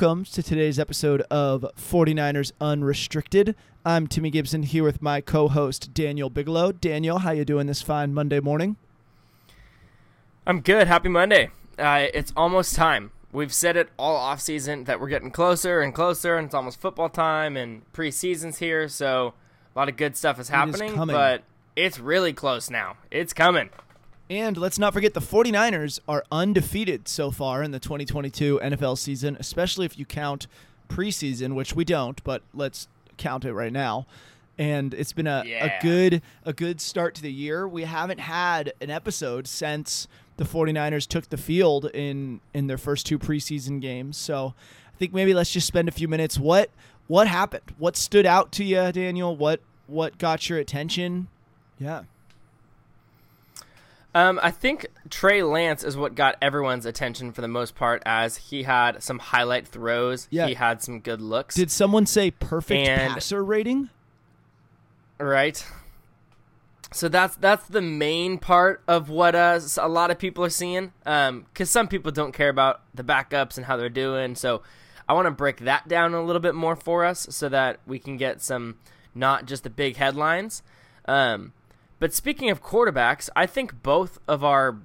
Welcome to today's episode of 49ers Unrestricted. I'm Timmy Gibson here with my co-host Daniel Bigelow. Daniel, how you doing this fine Monday morning? I'm good. Happy Monday. Uh, it's almost time. We've said it all off season that we're getting closer and closer, and it's almost football time and preseason's here, so a lot of good stuff is happening. coming. but it's really close now. It's coming. And let's not forget the 49ers are undefeated so far in the 2022 NFL season, especially if you count preseason, which we don't, but let's count it right now. And it's been a, Yeah. a good a good start to the year. We haven't had an episode since the 49ers took the field in in their first two preseason games. So I think maybe let's just spend a few minutes. What what happened? What stood out to you, Daniel? What what got your attention? Yeah. Um, I think Trey Lance is what got everyone's attention for the most part, as he had some highlight throws. Yeah. He had some good looks. Did someone say perfect And- passer rating? Right. So that's that's the main part of what uh, a lot of people are seeing. Because some people don't care about the backups and how they're doing. So I want to break that down a little bit more for us, so that we can get some not just the big headlines. Um, but speaking of quarterbacks, I think both of our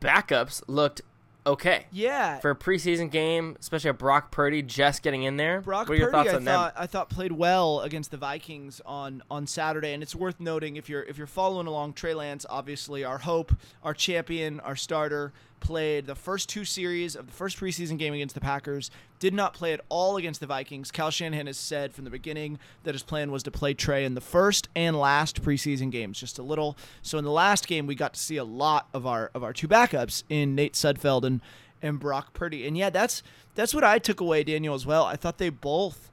backups looked okay Yeah. for a preseason game, especially a Brock Purdy just getting in there. Brock what are your Purdy, thoughts I thought them? I thought played well against the Vikings on on Saturday, and it's worth noting if you're if you're following along, Trey Lance, obviously our hope, our champion, our starter, played the first two series of the first preseason game against the Packers. Did not play at all against the Vikings. Kyle Shanahan has said from the beginning that his plan was to play Trey in the first and last preseason games, just a little. So in the last game, we got to see a lot of our of our two backups in Nate Sudfeld and and Brock Purdy. And yeah, that's that's what I took away, Daniel, as well. I thought they both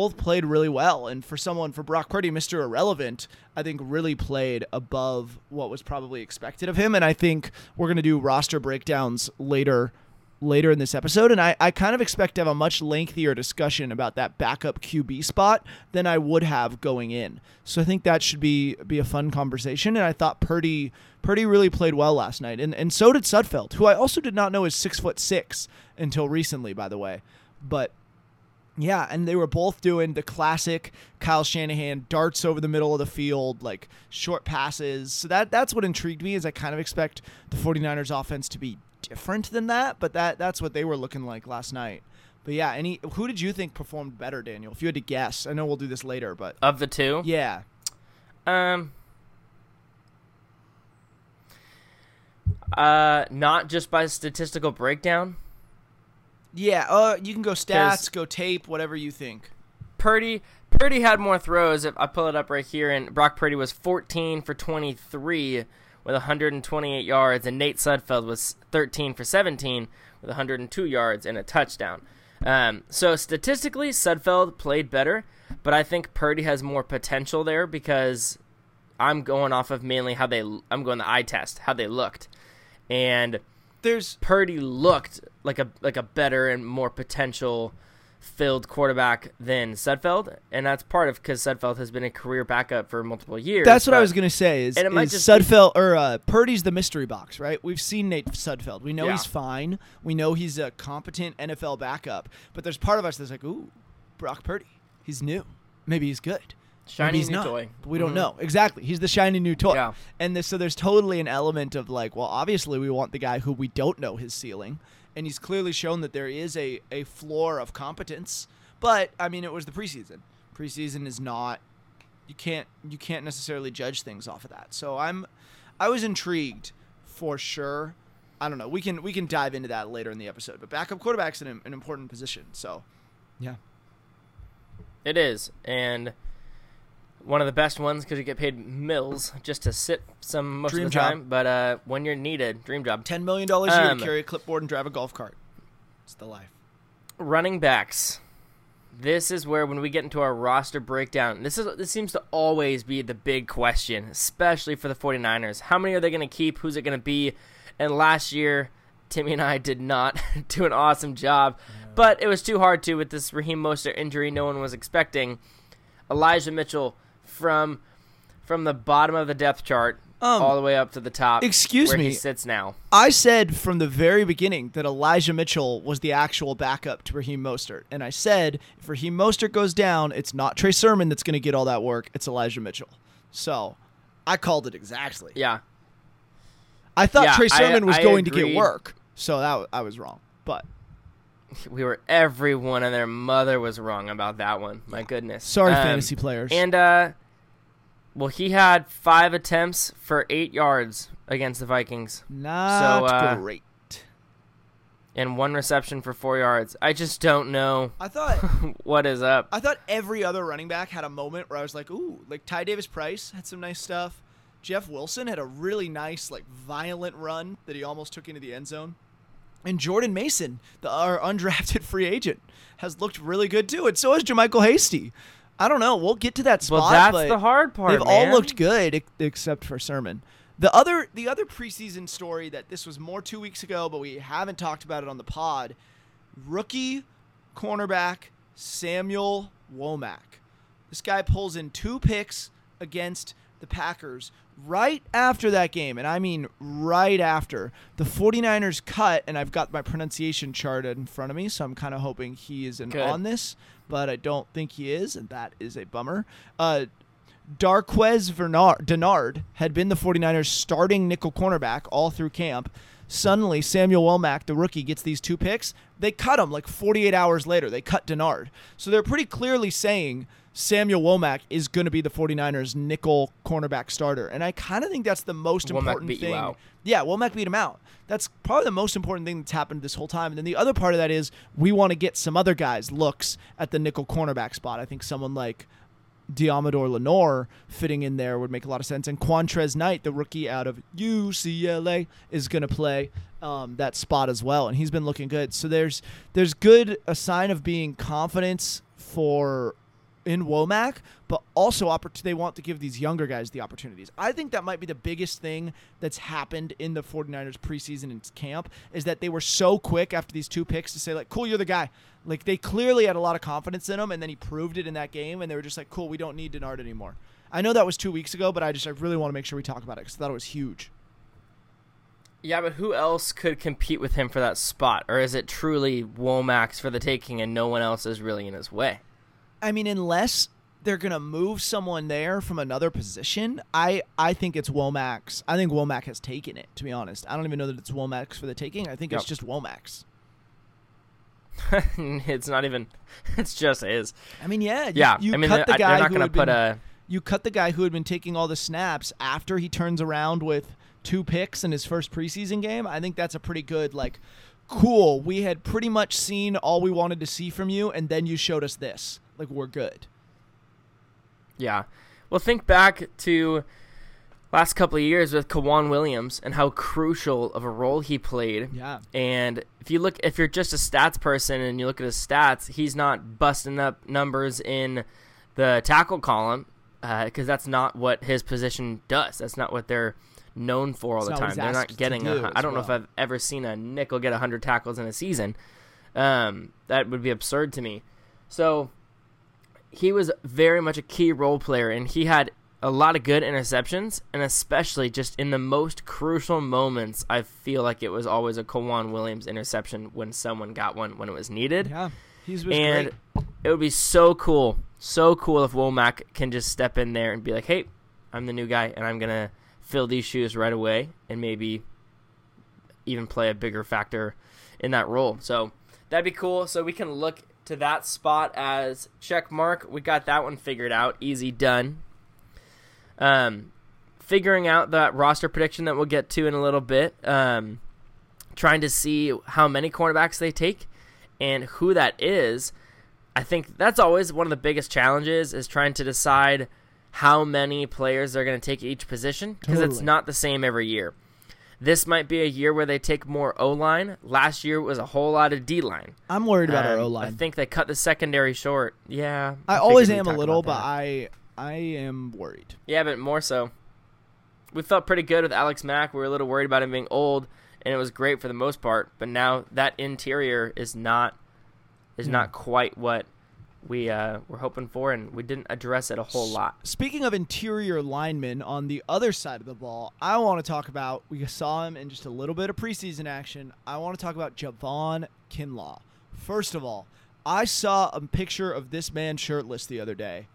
both played really well. And for someone for Brock Purdy, Mr. Irrelevant, I think really played above what was probably expected of him. And I think we're gonna do roster breakdowns later later in this episode. And I, I kind of expect to have a much lengthier discussion about that backup QB spot than I would have going in. So I think that should be be a fun conversation. And I thought Purdy Purdy really played well last night. And and so did Sudfeld, who I also did not know is six foot six until recently, by the way. But yeah, and they were both doing the classic Kyle Shanahan darts over the middle of the field, like short passes. So that that's what intrigued me is I kind of expect the 49ers offense to be different than that, but that that's what they were looking like last night. But yeah, any who did you think performed better, Daniel? If you had to guess. I know we'll do this later, but Of the two, yeah. Um. Uh, not just by statistical breakdown. Yeah, uh you can go stats, go tape, whatever you think. Purdy, Purdy had more throws. If I pull it up right here, and Brock Purdy was 14 for 23 with 128 yards, and Nate Sudfeld was 13 for 17 with 102 yards and a touchdown. Um, so statistically, Sudfeld played better, but I think Purdy has more potential there because I'm going off of mainly how they. I'm going the eye test, how they looked, and There's Purdy looked like a like a better and more potential filled quarterback than Sudfeld, and that's part of because Sudfeld has been a career backup for multiple years. That's what I was gonna say. Is, and it might is just be- Sudfeld or uh, Purdy's the mystery box, right? We've seen Nate Sudfeld. We know Yeah. he's fine. We know he's a competent NFL backup. But there's part of us that's like, ooh, Brock Purdy. He's new. Maybe he's good. Shiny he's new not. toy. We don't Mhm. know exactly. He's the shiny new toy. Yeah. And this, so there's totally an element of like, well, obviously we want the guy who we don't know his ceiling, and he's clearly shown that there is a a floor of competence. But I mean, it was the preseason. Preseason is not you can't you can't necessarily judge things off of that. So I'm I was intrigued for sure. I don't know. We can we can dive into that later in the episode. But backup quarterback's an, an important position. So yeah. It is, and one of the best ones because you get paid mills just to sit some most Dream of the job. time. But uh, when you're needed, dream job. Ten million dollars a year Um, to carry a clipboard and drive a golf cart. It's the life. Running backs. this is where when we get into our roster breakdown, this is this seems to always be the big question, especially for the 49ers. How many are they going to keep? Who's it going to be? And last year, Timmy and I did not do an awesome job, but it was too hard to with this Raheem Mostert injury no one was expecting. Elijah Mitchell from from the bottom of the depth chart Um, all the way up to the top. excuse where me. he sits now. I said from the very beginning that Elijah Mitchell was the actual backup to Raheem Mostert. And I said if Raheem Mostert goes down, it's not Trey Sermon that's going to get all that work, it's Elijah Mitchell. So I called it exactly. Yeah, I thought Yeah, Trey I- Sermon was I going to get work. So that I was wrong. But we were everyone and their mother was wrong about that one. My goodness. sorry, Um, fantasy players. And uh, well, he had five attempts for eight yards against the Vikings not uh, great. and one reception for four yards. I just don't know I thought what is up. I thought every other running back had a moment where I was like, ooh, like Ty Davis Price had some nice stuff. Jeff Wilson had a really nice, like violent run that he almost took into the end zone. And Jordan Mason, the our undrafted free agent, has looked really good too. And so has JaMycal Hasty. I don't know. We'll get to that spot. well, that's the hard part. They've man. all looked good ex- except for Sermon. The other the other preseason story that this was more two weeks ago, but we haven't talked about it on the pod. Rookie cornerback Samuel Womack. This guy pulls in two picks against the Packers right after that game, and I mean right after. The 49ers cut, and I've got my pronunciation chart in front of me, so I'm kind of hoping he is in Good. on this, but I don't think he is, and that is a bummer. Uh, Darqueze Vernard, Dennard had been the 49ers starting nickel cornerback all through camp. Suddenly, Samuel Womack, the rookie, gets these two picks. They cut him like 48 hours later. They cut Dennard. So they're pretty clearly saying Samuel Womack is going to be the 49ers nickel cornerback starter. And I kind of think that's the most Womack important thing. Yeah, Womack beat him out. That's probably the most important thing that's happened this whole time. And then the other part of that is we want to get some other guys looks at the nickel cornerback spot. I think someone like Deommodore Lenoir fitting in there would make a lot of sense. And Qwuantrezz Knight, the rookie out of UCLA, is going to play um, that spot as well, and he's been looking good. So there's there's good a sign of being confidence for in Womack, but also oppor- they want to give these younger guys the opportunities. I think that might be the biggest thing that's happened in the 49ers preseason and camp is that they were so quick after these two picks to say like, "Cool, you're the guy." Like they clearly had a lot of confidence in him, and then he proved it in that game, and they were just like, "Cool, we don't need Dennard anymore." I know that was two weeks ago, but I just I really want to make sure we talk about it because I thought it was huge. Yeah, but who else could compete with him for that spot? Or is it truly Womack's for the taking and no one else is really in his way? I mean, unless they're gonna move someone there from another position, I I think it's Womack's. I think Womack has taken it. To be honest, I don't even know that it's Womack's for the taking. I think it's just Womack's. it's not even. It's just is. I mean, yeah, you, Yeah, You I mean, cut the guy they're not who going to had put been, a. You cut the guy who had been taking all the snaps after he turns around with two picks in his first preseason game. I think that's a pretty good like. Cool. We had pretty much seen all we wanted to see from you, and then you showed us this. Like we're good. Yeah. Well, think back to last couple of years with K'Waun Williams and how crucial of a role he played. Yeah. And if you look, if you're just a stats person and you look at his stats, he's not busting up numbers in the tackle column because that's not what his position does. That's not what they're known for all It's the time. They're not getting. do A, I don't know if. I've ever seen a nickel get 100 tackles in a season. Um, that would be absurd to me. So he was very much a key role player, and he had a lot of good interceptions, and especially just in the most crucial moments, I feel like it was always a K'Waun Williams interception when someone got one when it was needed. Yeah. He's and great. it would be so cool, so cool if Womack can just step in there and be like, "Hey, I'm the new guy, and I'm gonna fill these shoes right away, and maybe even play a bigger factor in that role." So that'd be cool. So we can look to that spot as check mark. We got that one figured out, easy done. Um, figuring out that roster prediction that we'll get to in a little bit. Um, trying to see how many cornerbacks they take and who that is. I think that's always one of the biggest challenges is trying to decide how many players they're going to take each position because it's not the same every year. This might be a year where they take more O line. Last year was a whole lot of D line. I'm worried about our Um, O I line. think they cut the secondary short. Yeah, I figured always am a little, but. I I am worried. yeah, but more so. We felt pretty good with Alex Mack. We were a little worried about him being old, and it was great for the most part. But now that interior is not is Hmm. not quite what we uh, were hoping for, and we didn't address it a whole lot. Speaking of interior linemen on the other side of the ball, I want to talk about. We saw him in just a little bit of preseason action. I want to talk about Javon Kinlaw. First of all, I saw a picture of this man shirtless the other day.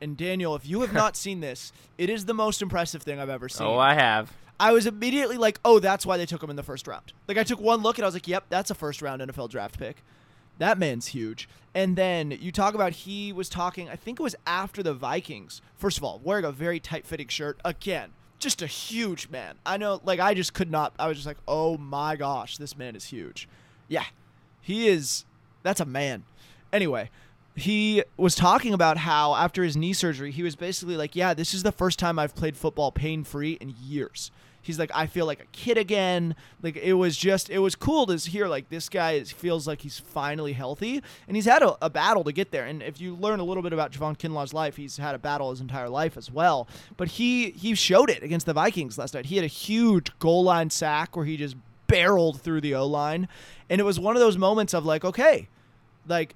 And Daniel, if you have not seen this, it is the most impressive thing I've ever seen. Oh, I have. I was immediately like, oh, that's why they took him in the first round. Like, I took one look and I was like, yep, that's a first round NFL draft pick. That man's huge. And then you talk about he was talking, I think it was after the Vikings. First of all, wearing a very tight fitting shirt. Again, just a huge man. I know, like, I just could not, I was just like, oh my gosh, this man is huge. Yeah, he is, that's a man. Anyway, he was talking about how after his knee surgery, he was basically like, yeah, this is the first time I've played football pain free in years. He's like, I feel like a kid again. Like it was just, it was cool to hear like this guy feels like he's finally healthy, and he's had a, a battle to get there. And if you learn a little bit about Javon Kinlaw's life, he's had a battle his entire life as well. But he he showed it against the Vikings last night. He had a huge goal line sack where he just barreled through the O line, and it was one of those moments of like, okay, like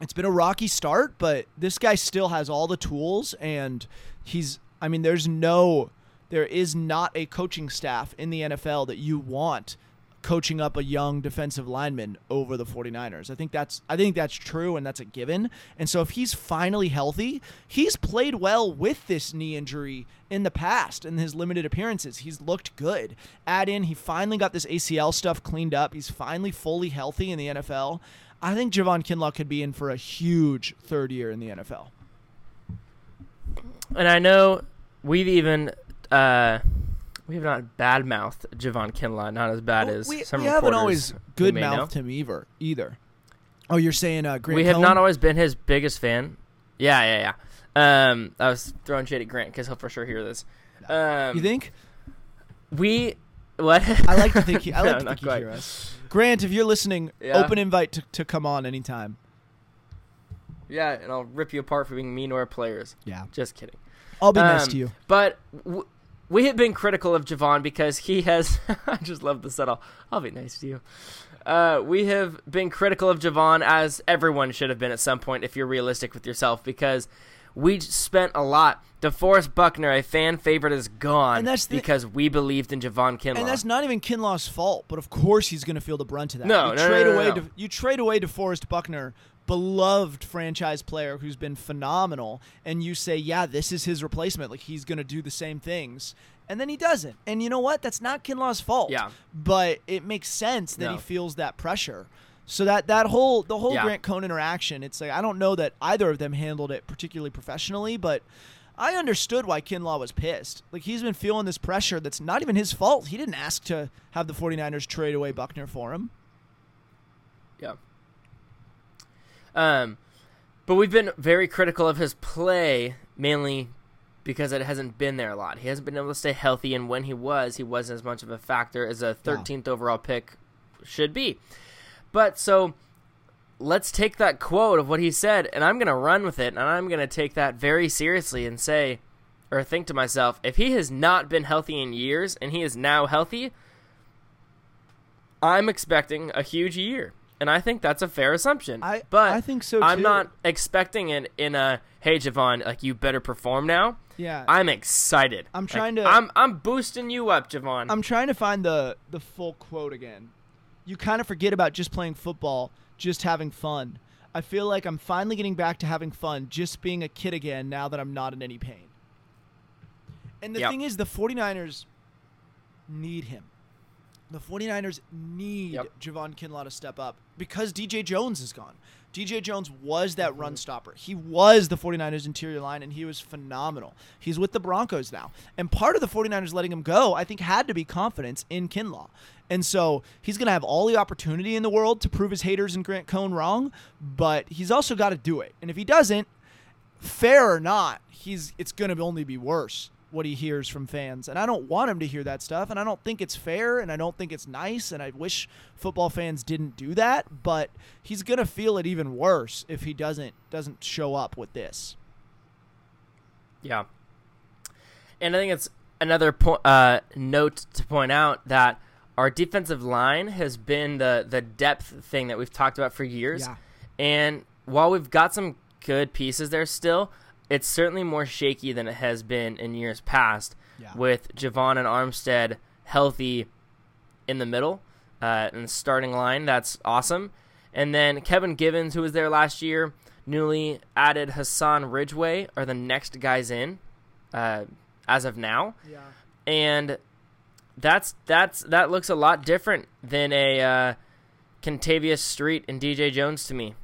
it's been a rocky start, but this guy still has all the tools and he's I mean there's no there is not a coaching staff in the NFL that you want coaching up a young defensive lineman over the 49ers. I think that's I think that's true and that's a given. And so if he's finally healthy, he's played well with this knee injury in the past in his limited appearances. He's looked good. Add in he finally got this ACL stuff cleaned up. He's finally fully healthy in the NFL. I think Javon Kinlaw could be in for a huge third year in the NFL. And I know we've even uh, we have not badmouthed Javon Kinlaw, not as bad as we, some we haven't always good mouthed him either. Either. Oh, you're saying uh, Grant we have not always been his biggest fan. Yeah, yeah, yeah. Um, I was throwing shade at Grant because he'll for sure hear this. Um, You think? we what? I like to think he, I like No, to think quite. hear us. Grant, if you're listening, Yeah. open invite to, to come on anytime. Yeah, and I'll rip you apart for being mean to our players. Yeah. Just kidding. I'll be nice Um, to you. But w- we have been critical of Javon because he has. I just love the settle. I'll be nice to you. Uh, we have been critical of Javon as everyone should have been at some point if you're realistic with yourself because we spent a lot. DeForest Buckner, a fan favorite, is gone And that's the- because we believed in Javon Kinlaw. And that's not even Kinlaw's fault, but of course he's going to feel the brunt of that. No, you no, trade no, no, away no. De, you trade away DeForest Buckner, beloved franchise player who's been phenomenal, and you say, "Yeah, this is his replacement. Like he's going to do the same things." And then he doesn't. And you know what? That's not Kinlaw's fault. Yeah. But it makes sense that No. he feels that pressure. So that that whole the whole Yeah. Grant Cohn interaction, it's like I don't know that either of them handled it particularly professionally, but I understood why Kinlaw was pissed. Like he's been feeling this pressure that's not even his fault. He didn't ask to have the 49ers trade away Buckner for him. Yeah. Um, but we've been very critical of his play, mainly because it hasn't been there a lot. He hasn't been able to stay healthy, and when he was, he wasn't as much of a factor as a 13th overall pick should be. But so let's take that quote of what he said, and I'm going to run with it, and I'm going to take that very seriously and say, or think to myself, if he has not been healthy in years and he is now healthy, I'm expecting a huge year. And I think that's a fair assumption. I- but I think so, Too. I'm not expecting it in a hey Javon, like you better perform now. Yeah. I'm excited. I'm Like, trying to- I'm I'm boosting you up, Javon. I'm trying to find the the full quote again. You kind of forget about just playing football, just having fun. I feel like I'm finally getting back to having fun, just being a kid again now that I'm not in any pain. And the Yep. thing is the 49ers need him. The 49ers need Yep. Javon Kinlaw to step up because DJ Jones is gone. DJ Jones was that Mm-hmm. run stopper. He was the 49ers interior line and he was phenomenal. He's with the Broncos now. And part of the 49ers letting him go, I think, had to be confidence in Kinlaw. And so he's going to have all the opportunity in the world to prove his haters and Grant Cohn wrong, but he's also got to do it. And if he doesn't, fair or not, he's it's going to only be worse what he hears from fans. And I don't want him to hear that stuff. And I don't think it's fair. And I don't think it's nice. And I wish football fans didn't do that. But he's gonna feel it even worse if he doesn't doesn't show up with this. Yeah. And I think it's another po- uh, note to point out that our defensive line has been the the depth thing that we've talked about for years. Yeah. And while we've got some good pieces there still, it's certainly more shaky than it has been in years past. Yeah. With Javon and Armstead healthy in the middle uh, in the starting line, that's awesome. And then Kevin Givens, who was there last year, newly added Hassan Ridgeway are the next guys in uh, as of now, Yeah. and that's that's that looks a lot different than a uh, Kentavius Street and DJ Jones to me.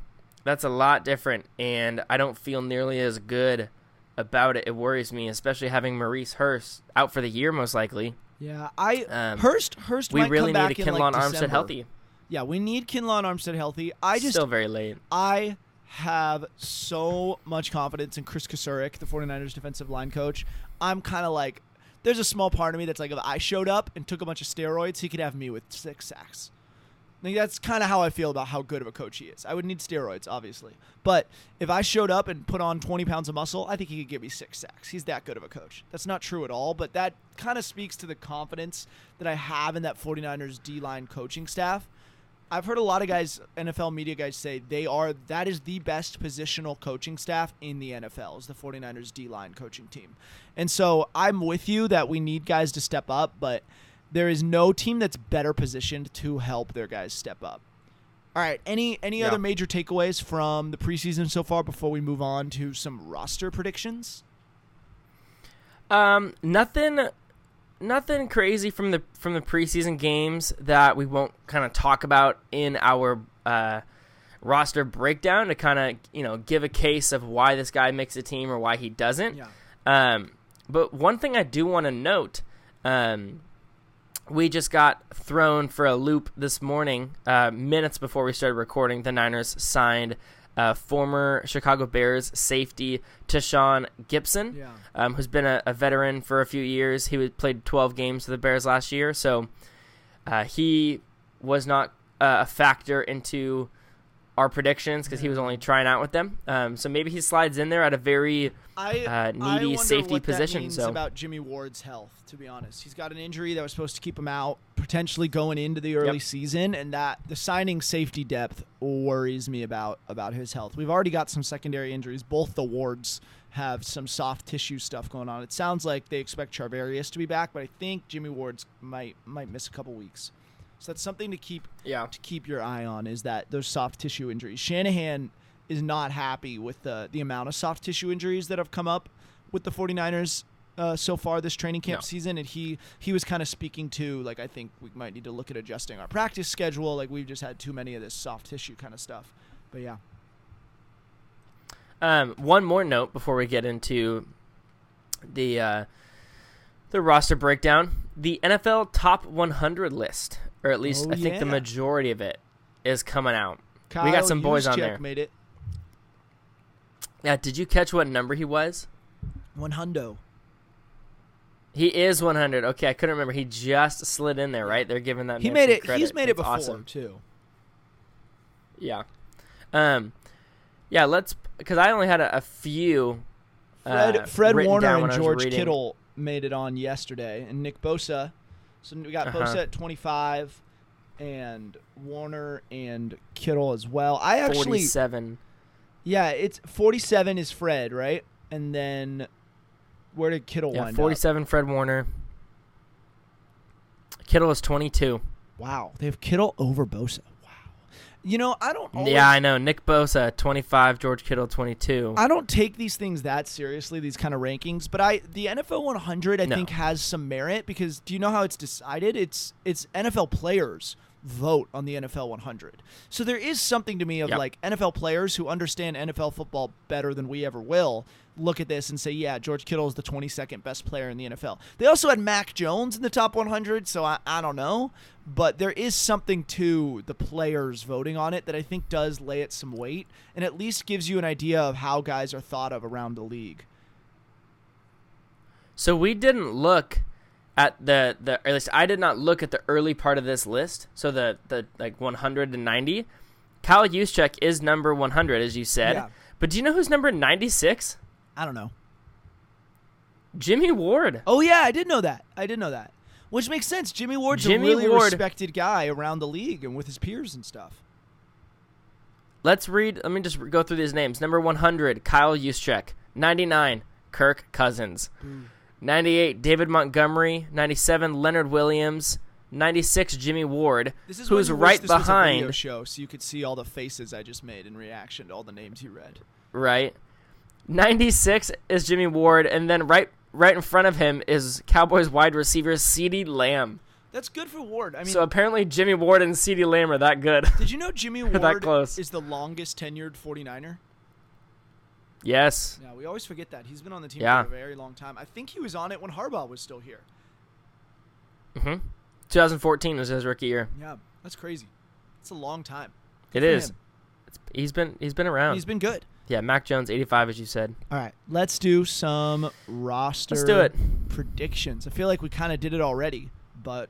That's a lot different, and I don't feel nearly as good about it. It worries me, especially having Maurice Hurst out for the year, most likely. Yeah. I Um, Hurst Hurst We might really come need back a in, Kinlaw like, Armstead healthy. Yeah, we need Kinlaw Armstead healthy. I just Still very late. I have so much confidence in Kris Kocurek, the 49ers defensive line coach. I'm kind of like, there's a small part of me that's like, if I showed up and took a bunch of steroids, he could have me with six sacks. Like that's kind of how I feel about how good of a coach he is. I would need steroids, obviously, but if I showed up and put on 20 pounds of muscle, I think he could give me six sacks. He's that good of a coach. That's not true at all, but that kind of speaks to the confidence that I have in that 49ers D line coaching staff. I've heard a lot of guys, NFL media guys, say they are that is the best positional coaching staff in the NFL is the 49ers D line coaching team. And so I'm with you that we need guys to step up, but there is no team that's better positioned to help their guys step up. All right, any any Yeah. other major takeaways from the preseason so far before we move on to some roster predictions? Um, nothing, nothing crazy from the from the preseason games that we won't kind of talk about in our uh, roster breakdown to kind of you know give a case of why this guy makes a team or why he doesn't. Yeah. Um, but one thing I do want to note, um, we just got thrown for a loop this morning, uh, minutes before we started recording. The Niners signed uh, former Chicago Bears safety Tashaun Gipson, Yeah. um, who's been a, a veteran for a few years. He was, played 12 games for the Bears last year, so uh, he was not uh, a factor into our predictions because he was only trying out with them. Um, so maybe he slides in there at a very I, uh, needy safety position, so- about Jimmy Ward's health, to be honest, he's got an injury that was supposed to keep him out potentially going into the early Yep. season, and that the signing safety depth worries me about about his health. We've already got some secondary injuries. Both the Wards have some soft tissue stuff going on. It sounds like they expect Charvarius to be back, but I think Jimmy Ward's might might miss a couple weeks. So that's something to keep yeah. to keep your eye on is that those soft tissue injuries. Shanahan is not happy with the the amount of soft tissue injuries that have come up with the 49ers uh, so far this training camp No. season and he he was kind of speaking to like I think we might need to look at adjusting our practice schedule like we've just had too many of this soft tissue kind of stuff. But yeah. Um, one more note before we get into the uh, the roster breakdown: the NFL top 100 list, or at least Oh, I think the majority of it, is coming out. Kyle we got some boys on there. Made it. Yeah, did you catch what number he was? One hundo. He is 100. Okay, I couldn't remember. He just slid in there, right? They're giving that. He made it. Credit. He's made it before Awesome. too. Yeah. Um, yeah. Let's because I only had a, a few. Fred, uh, Fred written Warner and when I was George. Kittle made it on yesterday, and Nick Bosa. So we got Uh-huh. Bosa at 25, and Warner and Kittle as well. I actually, 47. yeah, it's 47 is Fred, right? And then where did Kittle Yeah, wind 47. Fred Warner. Kittle is 22. Wow, they have Kittle over Bosa. You know, I don't. Always, Yeah, I know. Nick Bosa, 25. George Kittle, 22. I don't take these things that seriously, these kind of rankings, but I the NFL 100 I No. think has some merit because do you know how it's decided? It's it's NFL players vote on the NFL 100. So there is something to me of Yep. like NFL players who understand NFL football better than we ever will look at this and say, yeah, George Kittle is the 22nd best player in the NFL. They also had Mac Jones in the top 100, so I, I don't know. But there is something to the players voting on it that I think does lay it some weight and at least gives you an idea of how guys are thought of around the league. So we didn't look at the the at least I did not look at the early part of this list. So the the like 190. Kyle Juszczyk is number 100 as you said. Yeah. But do you know who's number 96? I don't know. Jimmy Ward. Oh yeah, I did know that. I did know that. Which makes sense. Jimmy Ward's Jimmy a really Ward- respected guy around the league and with his peers and stuff. Let's read. Let me just go through these names. Number 100, Kyle Juszczyk. 99, Kirk Cousins. Hmm. 98, David Montgomery. 97, Leonard Williams. 96, Jimmy Ward, This is who's right this was a video behind. show, so you could see all the faces I just made in reaction to all the names you read. Right. 96 is Jimmy Ward, and then right right in front of him is Cowboys wide receiver CeeDee Lamb. That's good for Ward. I mean, so apparently Jimmy Ward and CeeDee Lamb are that good. did you know Jimmy Ward that close. is the longest tenured 49er? yes. Yeah, we always forget that. He's been on the team Yeah. for a very long time. I think he was on it when Harbaugh was still here. hmm 2014 was his rookie year. Yeah, that's crazy. It's a long time. It for It's, he's been he's been around. He's been good. Yeah, Mac Jones 85 as you said. All right, let's do some roster Let's do it. predictions. I feel like we kind of did it already, but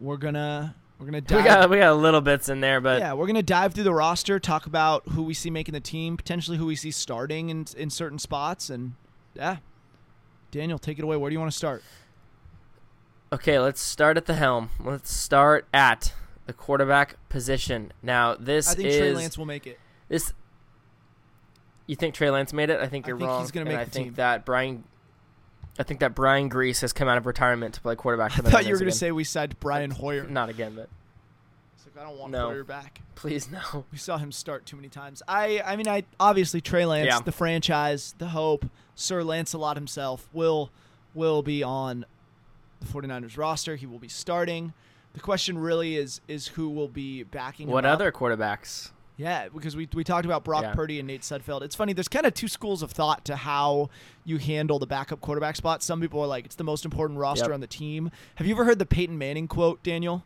we're gonna we're gonna dive. We got we got a little bits in there, but yeah, we're gonna dive through the roster, talk about who we see making the team, potentially who we see starting in in certain spots, and yeah. Daniel, take it away. Where do you want to start? Okay, let's start at the helm. Let's start at the quarterback position. Now, this I think is Trey Lance will make it. this. You think Trey Lance made it? I think you're I think wrong. he's gonna make and I think team. that Brian. I think that Brian Griese has come out of retirement to play quarterback. For the I thought you were gonna say we signed Brian Hoyer. Not again, but It's like, I don't want No. Hoyer back. please no. We saw him start too many times. I I mean I obviously Trey Lance, Yeah. the franchise, the hope, Sir Lancelot himself will will be on the 49ers roster. He will be starting. The question really is is who will be backing What him up. other quarterbacks? Yeah, because we, we talked about Brock Yeah. Purdy and Nate Sudfeld. It's funny, there's kind of two schools of thought to how you handle the backup quarterback spot. Some people are like, it's the most important roster Yep. on the team. Have you ever heard the Peyton Manning quote, Daniel?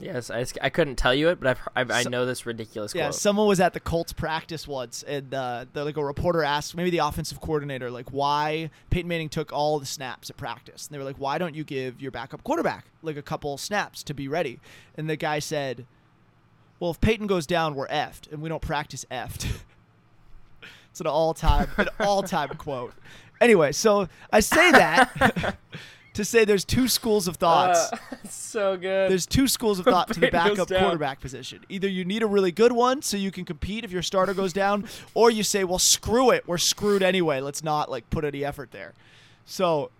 Yes, I, I couldn't tell you it, but I've, I've I know this ridiculous Yeah, quote. someone was at the Colts practice once, and uh, the, like a reporter asked, maybe the offensive coordinator, like why Peyton Manning took all the snaps at practice, and they were like, why don't you give your backup quarterback like a couple snaps to be ready? And the guy said, well, if Peyton goes down, we're effed, and we don't practice effed. it's an all-time, an all-time quote. Anyway, so I say that to say there's two schools of thoughts. Uh, so good. There's two schools of thought to the backup quarterback position. Either you need a really good one so you can compete if your starter goes down, or you say, "Well, screw it, we're screwed anyway. Let's not like put any effort there." So,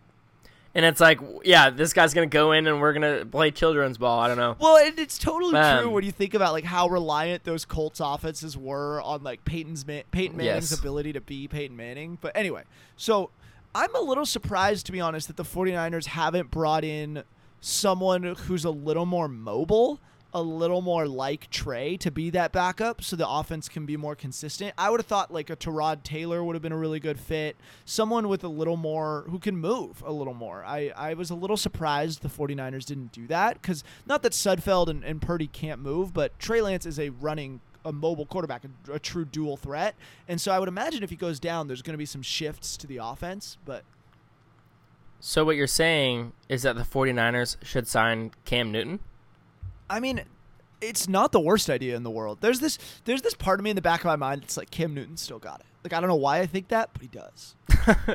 and it's like, yeah, this guy's gonna go in and we're gonna play children's ball. I don't know. well, it, it's totally Um, true when you think about like how reliant those Colts offenses were on like Peyton's Ma- Peyton Manning's Yes. ability to be Peyton Manning. But anyway, so I'm a little surprised to be honest that the 49ers haven't brought in someone who's a little more mobile, a little more like Trey to be that backup so the offense can be more consistent. I would have thought like a Tyrod Taylor would have been a really good fit. Someone with a little more who can move a little more. I, I was a little surprised the 49ers didn't do that because not that Sudfeld and, and Purdy can't move, but Trey Lance is a running a mobile quarterback, a, a true dual threat. And so I would imagine if he goes down, there's going to be some shifts to the offense. But So what you're saying is that the 49ers should sign Cam Newton? I mean, it's not the worst idea in the world. There's this there's this part of me in the back of my mind that's like Cam Newton still got it. Like I don't know why I think that, but he does.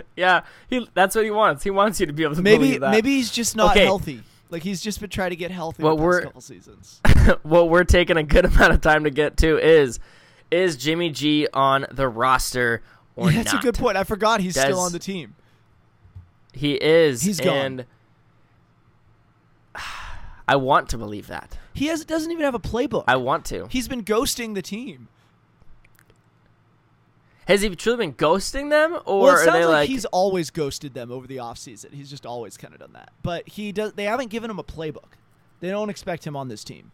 yeah, he that's what he wants. He wants you to be able to Maybe believe that. maybe he's just not Okay. healthy. Like he's just been trying to get healthy What we're- couple seasons. what we're taking a good amount of time to get to is is Jimmy G on the roster or Yeah, that's not? a good point. I forgot he's still on the team. He is. He's gone. I want to believe that. He has doesn't even have a playbook. I want to. He's been ghosting the team. Has he truly been ghosting them, or well, it sounds like, like? he's always ghosted them over the offseason. He's just always kind of done that. But he does. They haven't given him a playbook. They don't expect him on this team.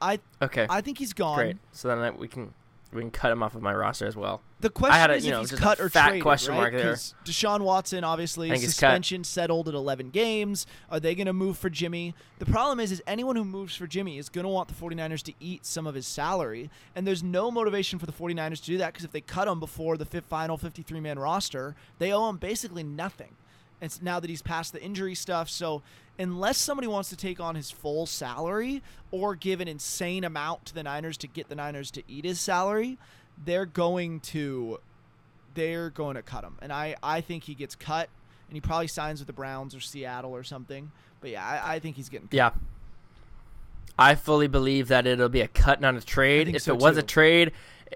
I okay, I think he's gone. great. So then we can. We can cut him off of my roster as well. The question I had a, is you if he's cut or fat traded, question right? mark there. Deshaun Watson, obviously, I think he's cut. suspension settled at 11 games. Are they going to move for Jimmy? The problem is, is anyone who moves for Jimmy is going to want the 49ers to eat some of his salary, and there's no motivation for the 49ers to do that because if they cut him before the fifth, final 53-man roster, they owe him basically nothing. It's now that he's past the injury stuff, so unless somebody wants to take on his full salary or give an insane amount to the Niners to get the Niners to eat his salary, they're going to they're going to cut him. And I, I think he gets cut and he probably signs with the Browns or Seattle or something. But yeah, I, I think he's getting cut. Yeah. I fully believe that it'll be a cut, not a trade. If so, it was a trade,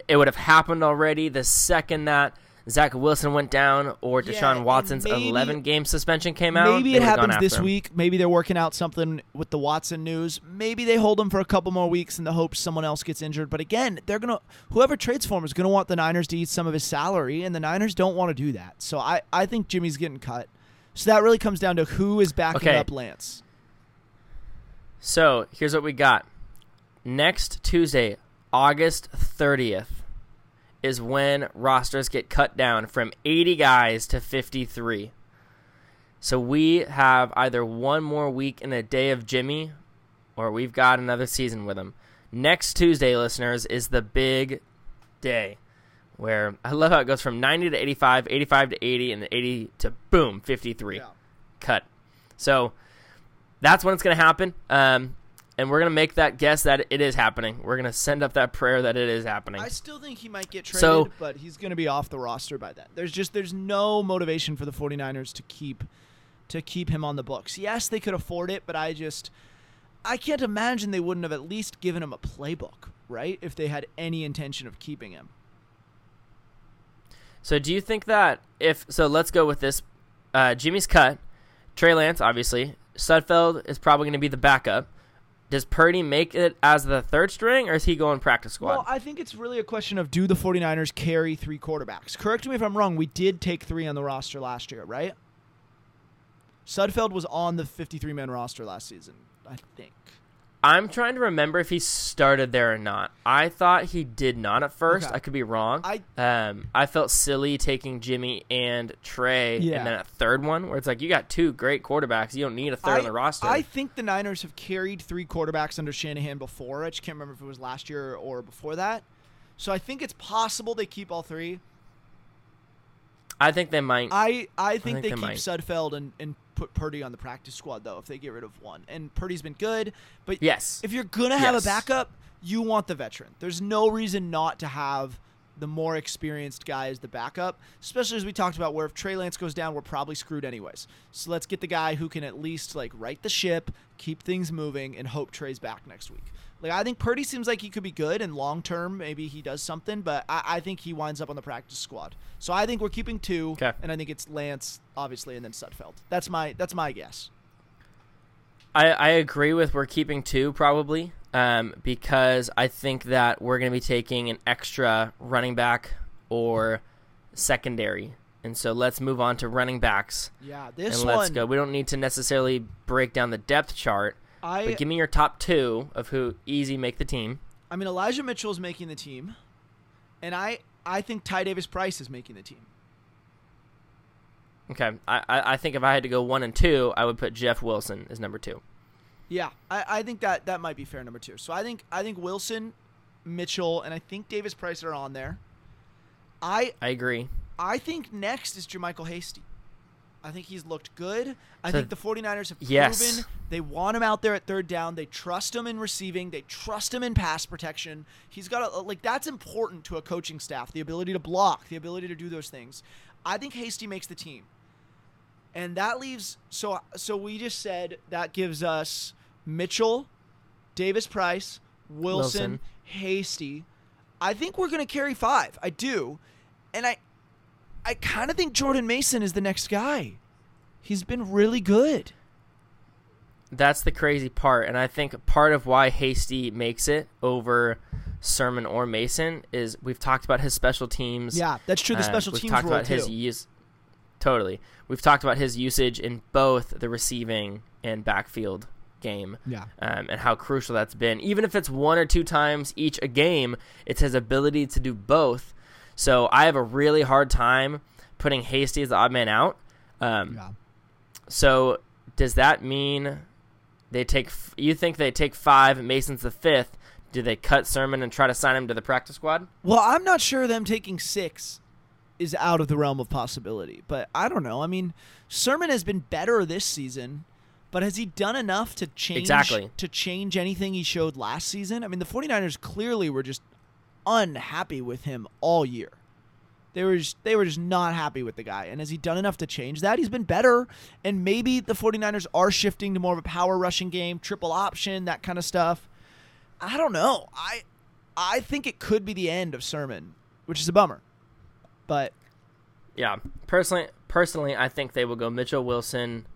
it would have happened already the second that Zach Wilson went down or Deshaun and Watson's maybe- 11 game suspension came out. Maybe it happens this him. week. Maybe they're working out something with the Watson news. Maybe they hold him for a couple more weeks in the hopes someone else gets injured. But again, they're gonna whoever trades for him is gonna want the Niners to eat some of his salary, and the Niners don't want to do that. So I, I think Jimmy's getting cut. So that really comes down to who is backing Okay. up Lance. So here's what we got. Next Tuesday, August 30th, is when rosters get cut down from 80 guys to 53. So we have either one more week in a day of Jimmy, or we've got another season with him. Next Tuesday, listeners, is the big day where I love how it goes from 90 to 85, 85 to 80, and then 80 to boom, 53 cut. So that's when it's going to happen. Um, and we're going to make that guess that it is happening. We're going to send up that prayer that it is happening. I still think he might get traded, So- but he's going to be off the roster by then. There's just there's no motivation for the 49ers to keep to keep him on the books. Yes, they could afford it, but I just I can't imagine they wouldn't have at least given him a playbook, right? If they had any intention of keeping him. So do you think that if so, let's go with this. Uh, Jimmy's cut. Trey Lance, obviously. Sudfeld is probably going to be the backup. Does Purdy make it as the third string, or is he going practice squad? Well, I think it's really a question of do the 49ers carry three quarterbacks? Correct me if I'm wrong. We did take three on the roster last year, right? Sudfeld was on the 53 man roster last season, I think. I'm trying to remember if he started there or not. I thought he did not at first. Okay. I could be wrong. I- um I felt silly taking Jimmy and Trey, Yeah. and then a third one where it's like you got two great quarterbacks. You don't need a third I, on the roster. I think the Niners have carried three quarterbacks under Shanahan before. I just can't remember if it was last year or before that. So I think it's possible they keep all three. I think they might. I, I think think they they keep might. Sudfeld and, and put Purdy on the practice squad though if they get rid of one. And Purdy's been good, but yes. if you're gonna have Yes. a backup, you want the veteran. There's no reason not to have the more experienced guy as the backup, especially as we talked about where if Trey Lance goes down, we're probably screwed anyways. So let's get the guy who can at least like right the ship, keep things moving, and hope Trey's back next week. Like I think Purdy seems like he could be good, and long term maybe he does something, but I, I think he winds up on the practice squad. So I think we're keeping two, 'Kay. and I think it's Lance obviously, and then Sudfeld. That's my that's my guess. I, I agree with we're keeping two probably um, because I think that we're going to be taking an extra running back or secondary. And so let's move on to running backs Yeah, this and let's one go. We don't need to necessarily break down the depth chart, I but give me your top two of who easy make the team. I mean, Elijah Mitchell is making the team, and I I think Ty Davis Price is making the team. Okay, I, I I think if I had to go one and two, I would put Jeff Wilson as number two. Yeah, I, I think that that might be fair number two. So I think I think Wilson, Mitchell, and I think Davis Price are on there. I I agree. I think next is JaMycal Hasty. I think he's looked good. I So- think the 49ers have proven Yes. they want him out there at third down. They trust him in receiving. They trust him in pass protection. He's got a, like that's important to a coaching staff, the ability to block, the ability to do those things. I think Hasty makes the team. And that leaves so so we just said that gives us Mitchell, Davis Price, Wilson, Wilson. Hasty. I think we're going to carry 5. I do. And I I kind of think Jordan Mason is the next guy. He's been really good. That's the crazy part, and I think part of why Hasty makes it over Sermon or Mason is we've talked about his special teams. Yeah, that's true. The special Uh, special we've teams talked role about too. his use. Totally, we've talked about his usage in both the receiving and backfield game. Yeah. Um, and how crucial that's been. Even if it's one or two times each a game, it's his ability to do both. So I have a really hard time putting Hasty as the odd man out. Um, Yeah. So does that mean they take? f- You think they take five? Mason's the fifth. Do they cut Sermon and try to sign him to the practice squad? Well, I'm not sure them taking six is out of the realm of possibility, but I don't know. I mean, Sermon has been better this season, but has he done enough to change Exactly. to change anything he showed last season? I mean, the 49ers clearly were just unhappy with him all year. They were just, they were just not happy with the guy. And has he done enough to change that? He's been better. And maybe the 49ers are shifting to more of a power rushing game, triple option, that kind of stuff. I don't know. I I think it could be the end of Sermon, which is a bummer. But Yeah, personally, personally, I think they will go Mitchell Wilson,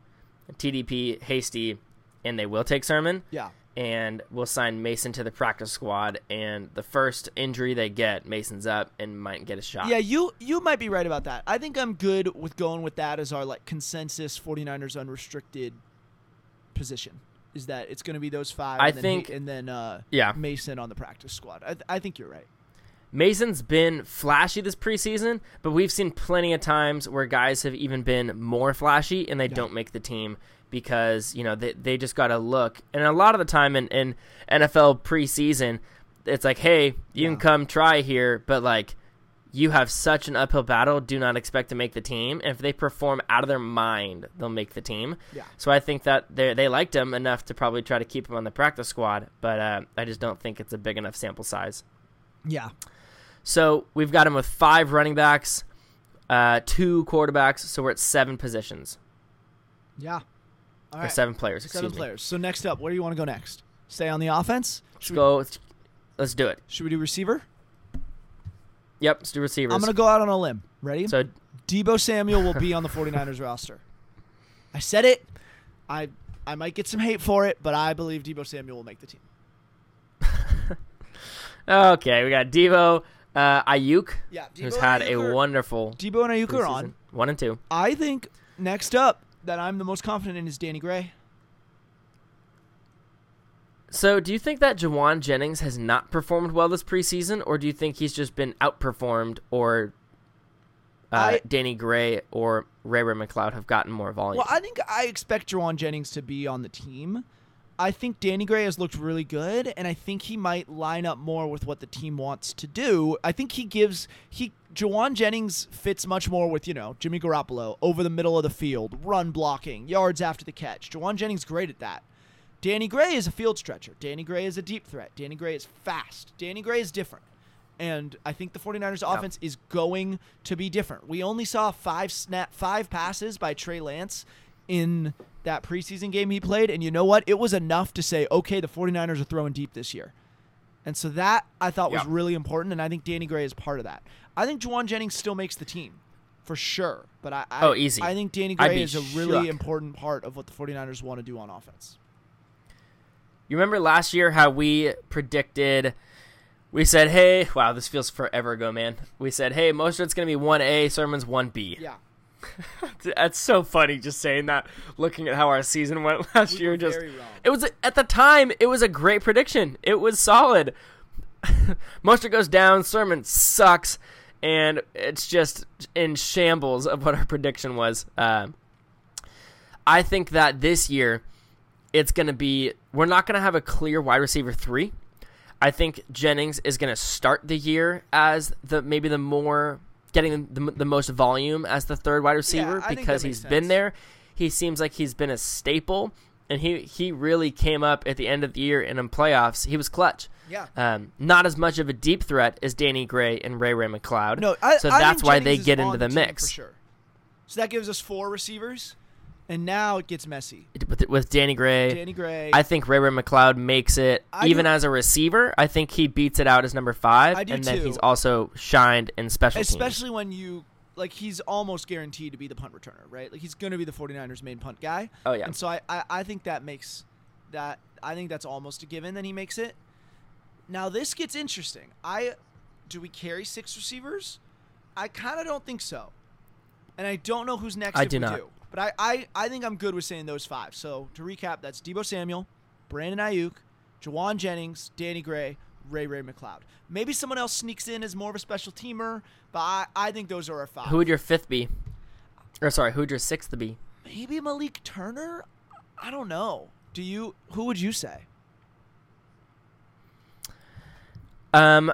TDP, Hasty, and they will take Sermon. yeah. And we'll sign Mason to the practice squad. And the first injury they get, Mason's up and might get a shot. Yeah, you you might be right about that. I think I'm good with going with that as our like consensus 49ers unrestricted position. Is that it's going to be those five I and then, think- he- and then uh Yeah. Mason on the practice squad. I, th- I think you're right. Mason's been flashy this preseason, but we've seen plenty of times where guys have even been more flashy and they Yeah. don't make the team because you know they they just got to look. And a lot of the time in, in NFL preseason, it's like, hey, you can come try here, but like you have such an uphill battle. Do not expect to make the team. And if they perform out of their mind, they'll make the team. Yeah. So I think that they they liked him enough to probably try to keep him on the practice squad, but uh, I just don't think it's a big enough sample size. Yeah. So we've got him with five running backs, uh, two quarterbacks, so we're at seven positions Yeah. All or right. seven players. Seven me. players. So next up, where do you want to go next? Stay on the offense? Let's we, go. Let's do it. should we do receiver? Yep, let's do receivers. I'm going to go out on a limb. Ready? so Debo Samuel will be on the 49ers roster. I said it. I I might get some hate for it, but I believe Debo Samuel will make the team. okay, we got Debo, uh, Aiyuk, Yeah, who's had a are- wonderful Debo and Aiyuk are on. one and two. I think next up that I'm the most confident in is Danny Gray. So, do you think that Jauan Jennings has not performed well this preseason, or do you think he's just been outperformed, or uh, I- Danny Gray or Ray Ray McCloud have gotten more volume? Well, I think I expect Jauan Jennings to be on the team. I think Danny Gray has looked really good, and I think he might line up more with what the team wants to do. I think he gives he Jauan Jennings fits much more with you know Jimmy Garoppolo over the middle of the field, run blocking, yards after the catch. Jauan Jennings great at that. Danny Gray is a field stretcher. Danny Gray is a deep threat. Danny Gray is fast. Danny Gray is different. And I think the 49ers Yeah. offense is going to be different. We only saw five snap five passes by Trey Lance in that preseason game he played and you know what? It was enough to say, "Okay, the 49ers are throwing deep this year." And so that I thought was Yeah. really important and I think Danny Gray is part of that. I think Jauan Jennings still makes the team for sure, but I I, Oh, easy. I think Danny Gray is a really shook. important part of what the 49ers want to do on offense. You remember last year how we predicted? We said, "Hey, wow, this feels forever ago, man." We said, "Hey, Mostert's going to be one A, Sermon's one B." Yeah. That's so funny just saying that. Looking at how our season went last We year, just it was at the time it was a great prediction. It was solid. Mostert goes down, Sermon sucks, and it's just in shambles of what our prediction was. Uh, I think that this year it's going to be we're not going to have a clear wide receiver three. I think Jennings is going to start the year as the maybe the more getting the, the most volume as the third wide receiver think because he's been there. He seems like he's been a staple, and he he really came up at the end of the year and in playoffs. He was clutch. Yeah. Um, not as much of a deep threat as Danny Gray and Ray Ray McCloud. No, I, so I that's why Jennings they get into the, mix. for sure. So that gives us four receivers, and now it gets messy. With, with Danny Gray, Danny Gray. I think Ray Ray McCloud makes it I even do- as a receiver. I think he beats it out as number five, I do and then he's also shined in special teams. especially when you like he's almost guaranteed to be the punt returner, right? Like he's going to be the 49ers main punt guy. Oh, yeah. And so I, I I think that makes that I think that's almost a given that he makes it. Now this gets interesting. I do we carry six receivers? I kind of don't think so. And I don't know who's next I do not. do. But I, I, I think I'm good with saying those five. So to recap, that's Debo Samuel, Brandon Aiyuk, Jauan Jennings, Danny Gray, Ray Ray McCloud. Maybe someone else sneaks in as more of a special teamer, but I, I think those are our five. Who would your fifth be? Or sorry, who would your sixth be? Maybe Malik Turner? I don't know. Do you? Who would you say? Um,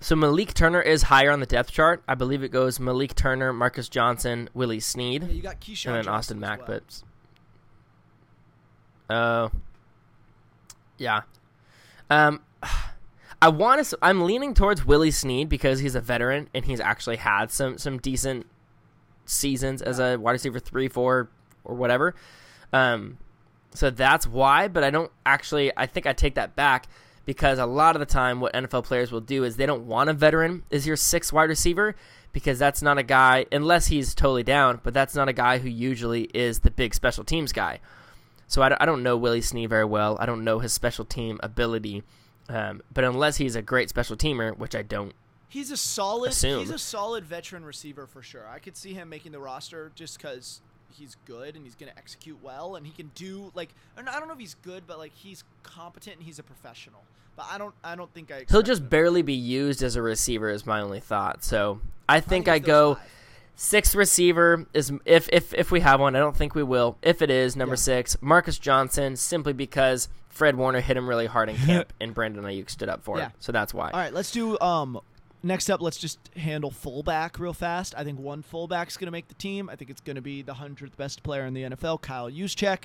so Malik Turner is higher on the depth chart. I believe it goes Malik Turner, Marcus Johnson, Willie Snead, Yeah, you got Keyshawn and then Austin Mack. well. But oh, yeah. Um, I want to. I'm leaning towards Willie Snead because he's a veteran and he's actually had some some decent seasons as a wide receiver three, four, or whatever. Um, so that's why. But I don't actually. I think I take that back because a lot of the time, what NFL players will do is they don't want a veteran as your sixth wide receiver because that's not a guy unless he's totally down. But that's not a guy who usually is the big special teams guy. So I, don't- I don't know Willie Snead very well. I don't know his special team ability. Um, but unless he's a great special teamer, which I don't, He's a solid. Assume. He's a solid veteran receiver for sure. I could see him making the roster just because he's good and he's going to execute well and he can do like and I don't know if he's good, but like he's competent and he's a professional. But I don't. I don't think I. he'll just him- barely be used as a receiver. Is my only thought. So I think I it's those go five. sixth receiver is if if if we have one. I don't think we will. If it is number Yeah. six, Marcus Johnson, simply because Fred Warner hit him really hard in camp and Brandon Aiyuk stood up for Yeah. him. So that's why. All right, let's do. Um, next up, let's just handle fullback real fast. I think one fullback's going to make the team. I think it's going to be the hundredth best player in the NFL, Kyle Juszczyk.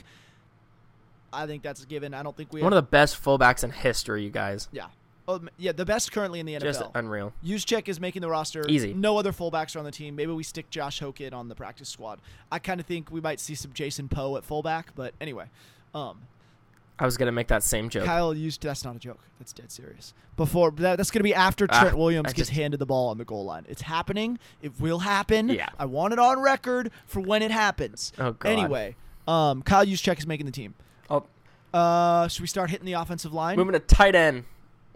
I think that's a given. I don't think we One have, of the best fullbacks in history, you guys. yeah, um, yeah, the best currently in the NFL. Just unreal. Juszczyk is making the roster. Easy. No other fullbacks are on the team. Maybe we stick Josh Hokit on the practice squad. I kind of think we might see some Jason Poe at fullback, but anyway. Um, I was gonna make that same joke. Kyle used that's not a joke. That's dead serious. Before that, that's going to be after Ah, Trent Williams I gets handed the ball on the goal line. It's happening. It will happen. Yeah. I want it on record for when it happens. Oh, God. Anyway, um, Kyle Juszczyk is making the team. Oh, Uh, should we start hitting the offensive line? moving to tight end.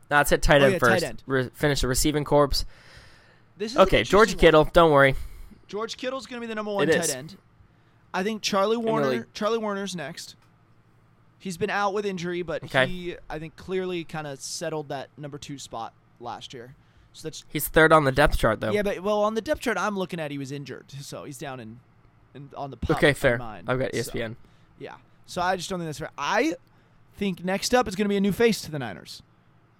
No, let's hit tight Oh, end yeah, tight first. end. Re- finish the receiving corpse. This is an Okay, George interesting one. Kittle. Don't worry. George Kittle's going to be the number one It tight is. end. I think Charlie Woerner. league. Charlie Woerner's next. He's been out with injury, but Okay. he, I think, clearly kind of settled that number two spot last year. So that's He's third on the depth chart though. Yeah, but well, on the depth chart I'm looking at, he was injured, so he's down in, in on the pup okay, fair. mine. I've got So, ESPN. yeah, so I just don't think that's fair. I think next up is going to be a new face to the Niners.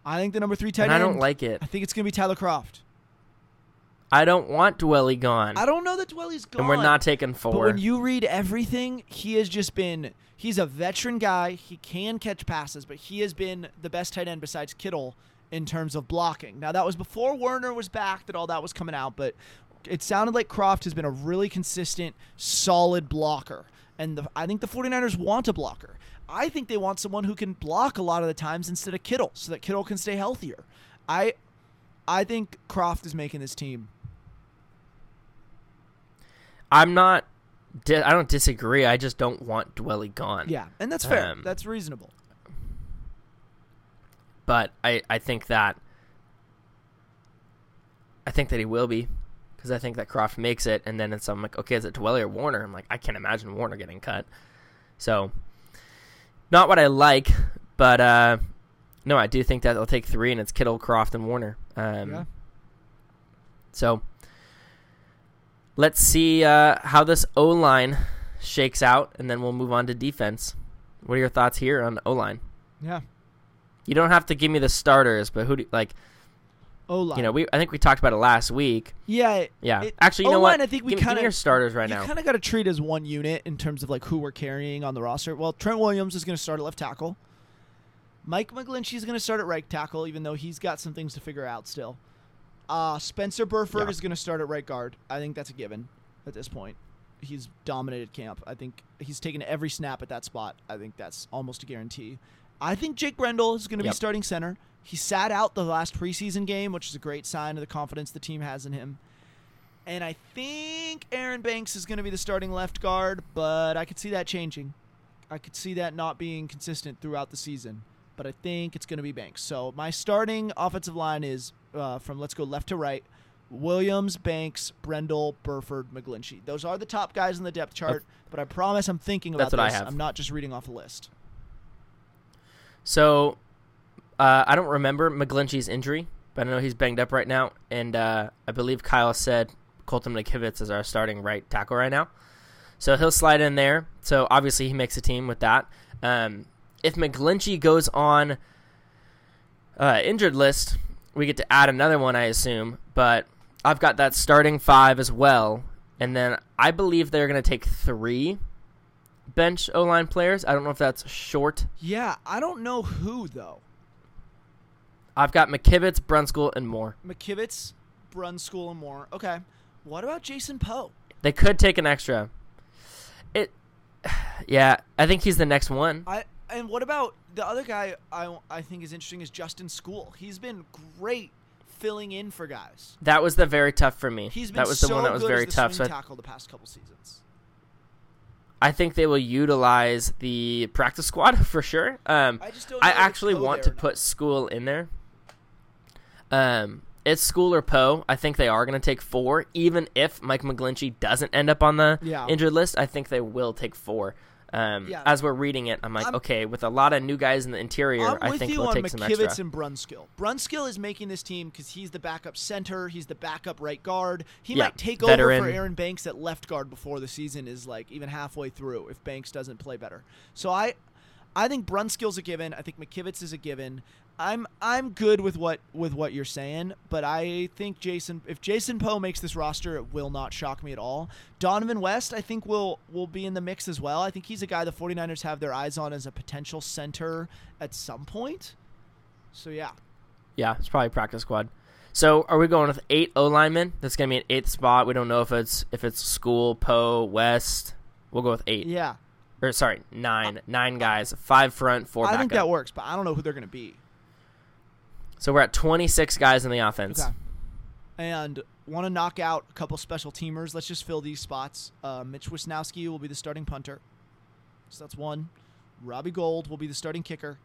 I think the number three tight and end. I don't like it. I think it's going to be Tyler Kroft. I don't want Dwelley gone. I don't know that Dwelley's gone. and we're not taking four. But when you read everything, he has just been. He's a veteran guy. He can catch passes, but he has been the best tight end besides Kittle in terms of blocking. Now that was before Woerner was back that all that was coming out, but it sounded like Kroft has been a really consistent, solid blocker. And the, I think the 49ers want a blocker. I think they want someone who can block a lot of the times instead of Kittle so that Kittle can stay healthier. I I think Kroft is making this team. I'm not. I don't disagree. I just don't want Dwelley gone. Yeah, and that's fair. Um, that's reasonable. But I, I think that. I think that he will be, because I think that Kroft makes it, and then it's I'm like, okay, is it Dwelley or Woerner? I'm like, I can't imagine Woerner getting cut. So, not what I like, but uh, no, I do think that they'll take three, and it's Kittle, Kroft, and Woerner. Um, Yeah. So let's see uh, how this O line shakes out, and then we'll move on to defense. What are your thoughts here on O line? Yeah. You don't have to give me the starters, but who do like O line. you know? We I think we talked about it last week. Yeah. Yeah, It- actually, you know O-line, what? I think we give, me- give kinda- me your starters right you now. kind of got to treat as one unit in terms of like who we're carrying on the roster. Well, Trent Williams is going to start at left tackle. Mike McGlinchey is going to start at right tackle, even though he's got some things to figure out still. Uh, Spencer Burford Yeah. is going to start at right guard. I think that's a given at this point. He's dominated camp. I think he's taken every snap at that spot. I think that's almost a guarantee. I think Jake Brendel is going to be starting center. He sat out the last preseason game, which is a great sign of the confidence the team has in him. And I think Aaron Banks is going to be the starting left guard, but I could see that changing. I could see that not being consistent throughout the season, but I think it's going to be Banks. So my starting offensive line is uh, from let's go left to right Williams, Banks, Brendel, Burford, McGlinchey. Those are the top guys in the depth chart, but I promise I'm thinking about That's what I this. have. I'm not just reading off a list. So, uh, I don't remember McGlinchey's injury, but I know he's banged up right now, and uh, I believe Kyle said Colton McKivitz is our starting right tackle right now. So he'll slide in there. So obviously he makes a team with that. Um, if McGlinchey goes on uh, injured list, we get to add another one, I assume. But I've got that starting five as well, and then I believe they're going to take three bench O line players. I don't know if that's short. Yeah, I don't know who though. I've got McKivitz, Brunskill, and more. McKivitz, Brunskill, and more. Okay. What about Jason Poe? They could take an extra. It, yeah, I think he's the next one. I and what about the other guy? I I think is interesting is Justin Skule. He's been great filling in for guys. That was the very tough for me. He's been that was so the one that was very tough. So I, tackle the past couple seasons. I think they will utilize the practice squad for sure. Um, I just don't. I actually want to put Skule in there. Um, it's Skule or Poe. I think they are going to take four, even if Mike McGlinchey doesn't end up on the Yeah. injured list. I think they will take four. Um, Yeah. As we're reading it, I'm like, I'm- okay, with a lot of new guys in the interior, I'm I with think on take some McKivitz extra. and Brunskill. Brunskill is making this team because he's the backup center. He's the backup right guard. He Yeah, might take veteran. over for Aaron Banks at left guard before the season is like even halfway through if Banks doesn't play better. So I, I think Brunskill's a given. I think McKivitz is a given. I'm I'm good with what with what you're saying, but I think Jason if Jason Poe makes this roster, it will not shock me at all. Dohnovan West, I think will will be in the mix as well. I think he's a guy the 49ers have their eyes on as a potential center at some point. So yeah. Yeah, it's probably practice squad. So are we going with eight O linemen? That's gonna be an eighth spot. We don't know if it's if it's Skule, Poe, West. We'll go with eight. Yeah. Or sorry, nine. Nine guys. Five front, four I back. think that works, but I don't know who they're going to be. So we're at twenty six guys in the offense. Okay. And want to knock out a couple special teamers. Let's just fill these spots. Uh, Mitch Wishnowsky will be the starting punter. So that's one. Robbie Gould will be the starting kicker.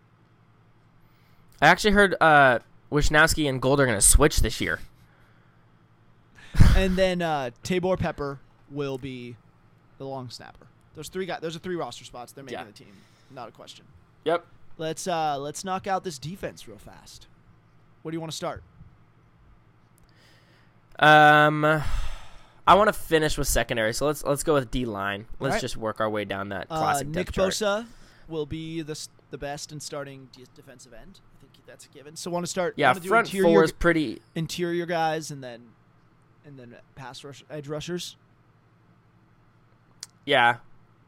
I actually heard uh Wishnowsky and Gould are gonna switch this year. and then uh, Taybor Pepper will be the long snapper. Those three guys. Those are three roster spots. They're making Yeah. the team. Not a question. Yep. Let's uh, let's knock out this defense real fast. Where do you want to start? Um I want to finish with secondary, so let's let's go with D line. Let's Alright. just work our way down that Uh, classic Nick depth chart. Bosa will be the the best in starting defensive end. I think that's a given. So want to start? Yeah, front interior, four is pretty. interior guys, and then and then pass rush edge rushers. Yeah.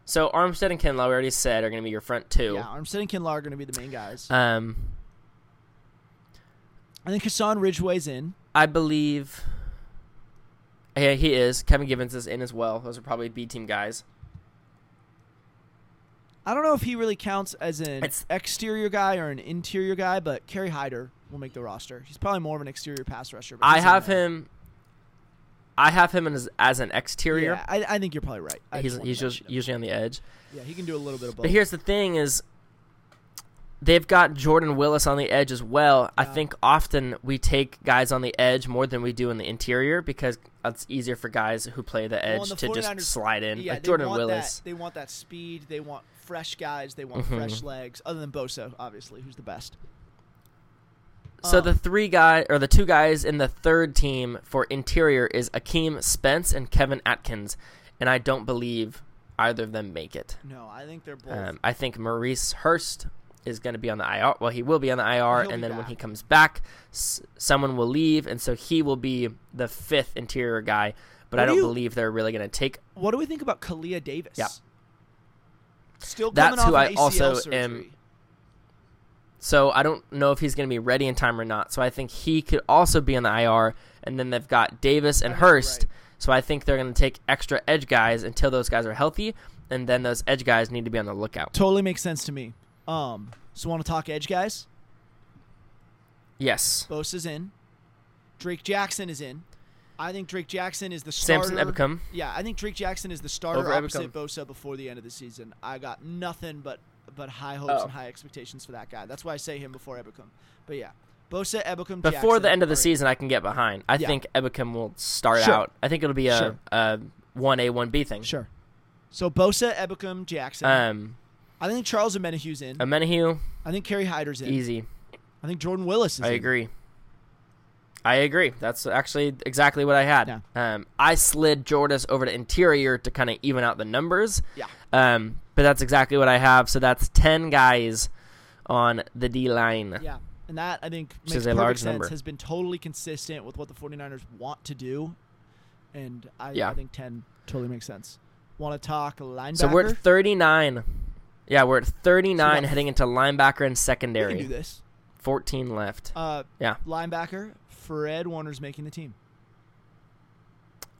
So Armstead and Kinlaw, we already said, are going to be your front two. Yeah, Armstead and Kinlaw are going to be the main guys. Um, I think Hassan Ridgeway's in. I believe. Yeah, he is. Kevin Givens is in as well. Those are probably B team guys. I don't know if he really counts as an It's- exterior guy or an interior guy, but Kerry Hyder will make the roster. He's probably more of an exterior pass rusher. I have him. I have him as, as an exterior. Yeah, I, I think you're probably right. I he's just he's just usually on the edge. yeah, he can do a little bit of both. But here's the thing: is they've got Jordan Willis on the edge as well. I think often we take guys on the edge more than we do in the interior because it's easier for guys who play the edge and the to just slide in, yeah, like Jordan Willis. That, they want that speed. They want fresh guys. They want Mhm. fresh legs. Other than Bosa, obviously, who's the best. So Um, the three guy or the two guys in the third team for interior is Akeem Spence and Kevin Atkins, and I don't believe either of them make it. No, I think they're both. Um, I think Maurice Hurst is going to be on the IR. Well, he will be on the IR, He'll and then when he comes back, s- someone will leave, and so he will be the fifth interior guy. But What I do don't you- believe they're really going to take. what do we think about Kalia Davis? Yeah. Still That's who I ACL also surgery. am- So I don't know if he's going to be ready in time or not. So I think he could also be on the IR, and then they've got Davis and Hurst. right. So I think they're going to take extra edge guys until those guys are healthy, and then those edge guys need to be on the lookout. Totally makes sense to me. Um, so want to talk edge guys? Yes, Bosa's in. Drake Jackson is in. I think Drake Jackson is the starter. Samson Ebukam. Yeah, I think Drake Jackson is the starter Over opposite Ebukam. Bosa before the end of the season. I got nothing but but high hopes Oh. and high expectations for that guy. That's why I say him before Ebukam. But yeah, Bosa, Ebukam, Before Jackson the end of the season, I can get behind. I Yeah. think Ebukam will start Sure. out. I think it'll be a one A one B thing. Sure. So Bosa, Ebukam, Jackson. Um, I think Charles Omenihu's in. Omenihu, I think Kerry Hyder's in. easy. I think Jordan Willis is in. I in. agree. I agree. That's actually exactly what I had. Yeah. Um, I slid Jordis over to interior to kind of even out the numbers. Yeah. Um, but that's exactly what I have. So that's ten guys on the D line. Yeah. And that, I think, Which makes a perfect large sense, number. has been totally consistent with what the 49ers want to do. And I, Yeah. I think 10 totally makes sense. Want to talk linebacker? So we're at thirty nine. Yeah, we're at thirty nine, got- heading into linebacker and we secondary. can do this. Fourteen left. Uh, Yeah. Linebacker, Fred Warner's making the team.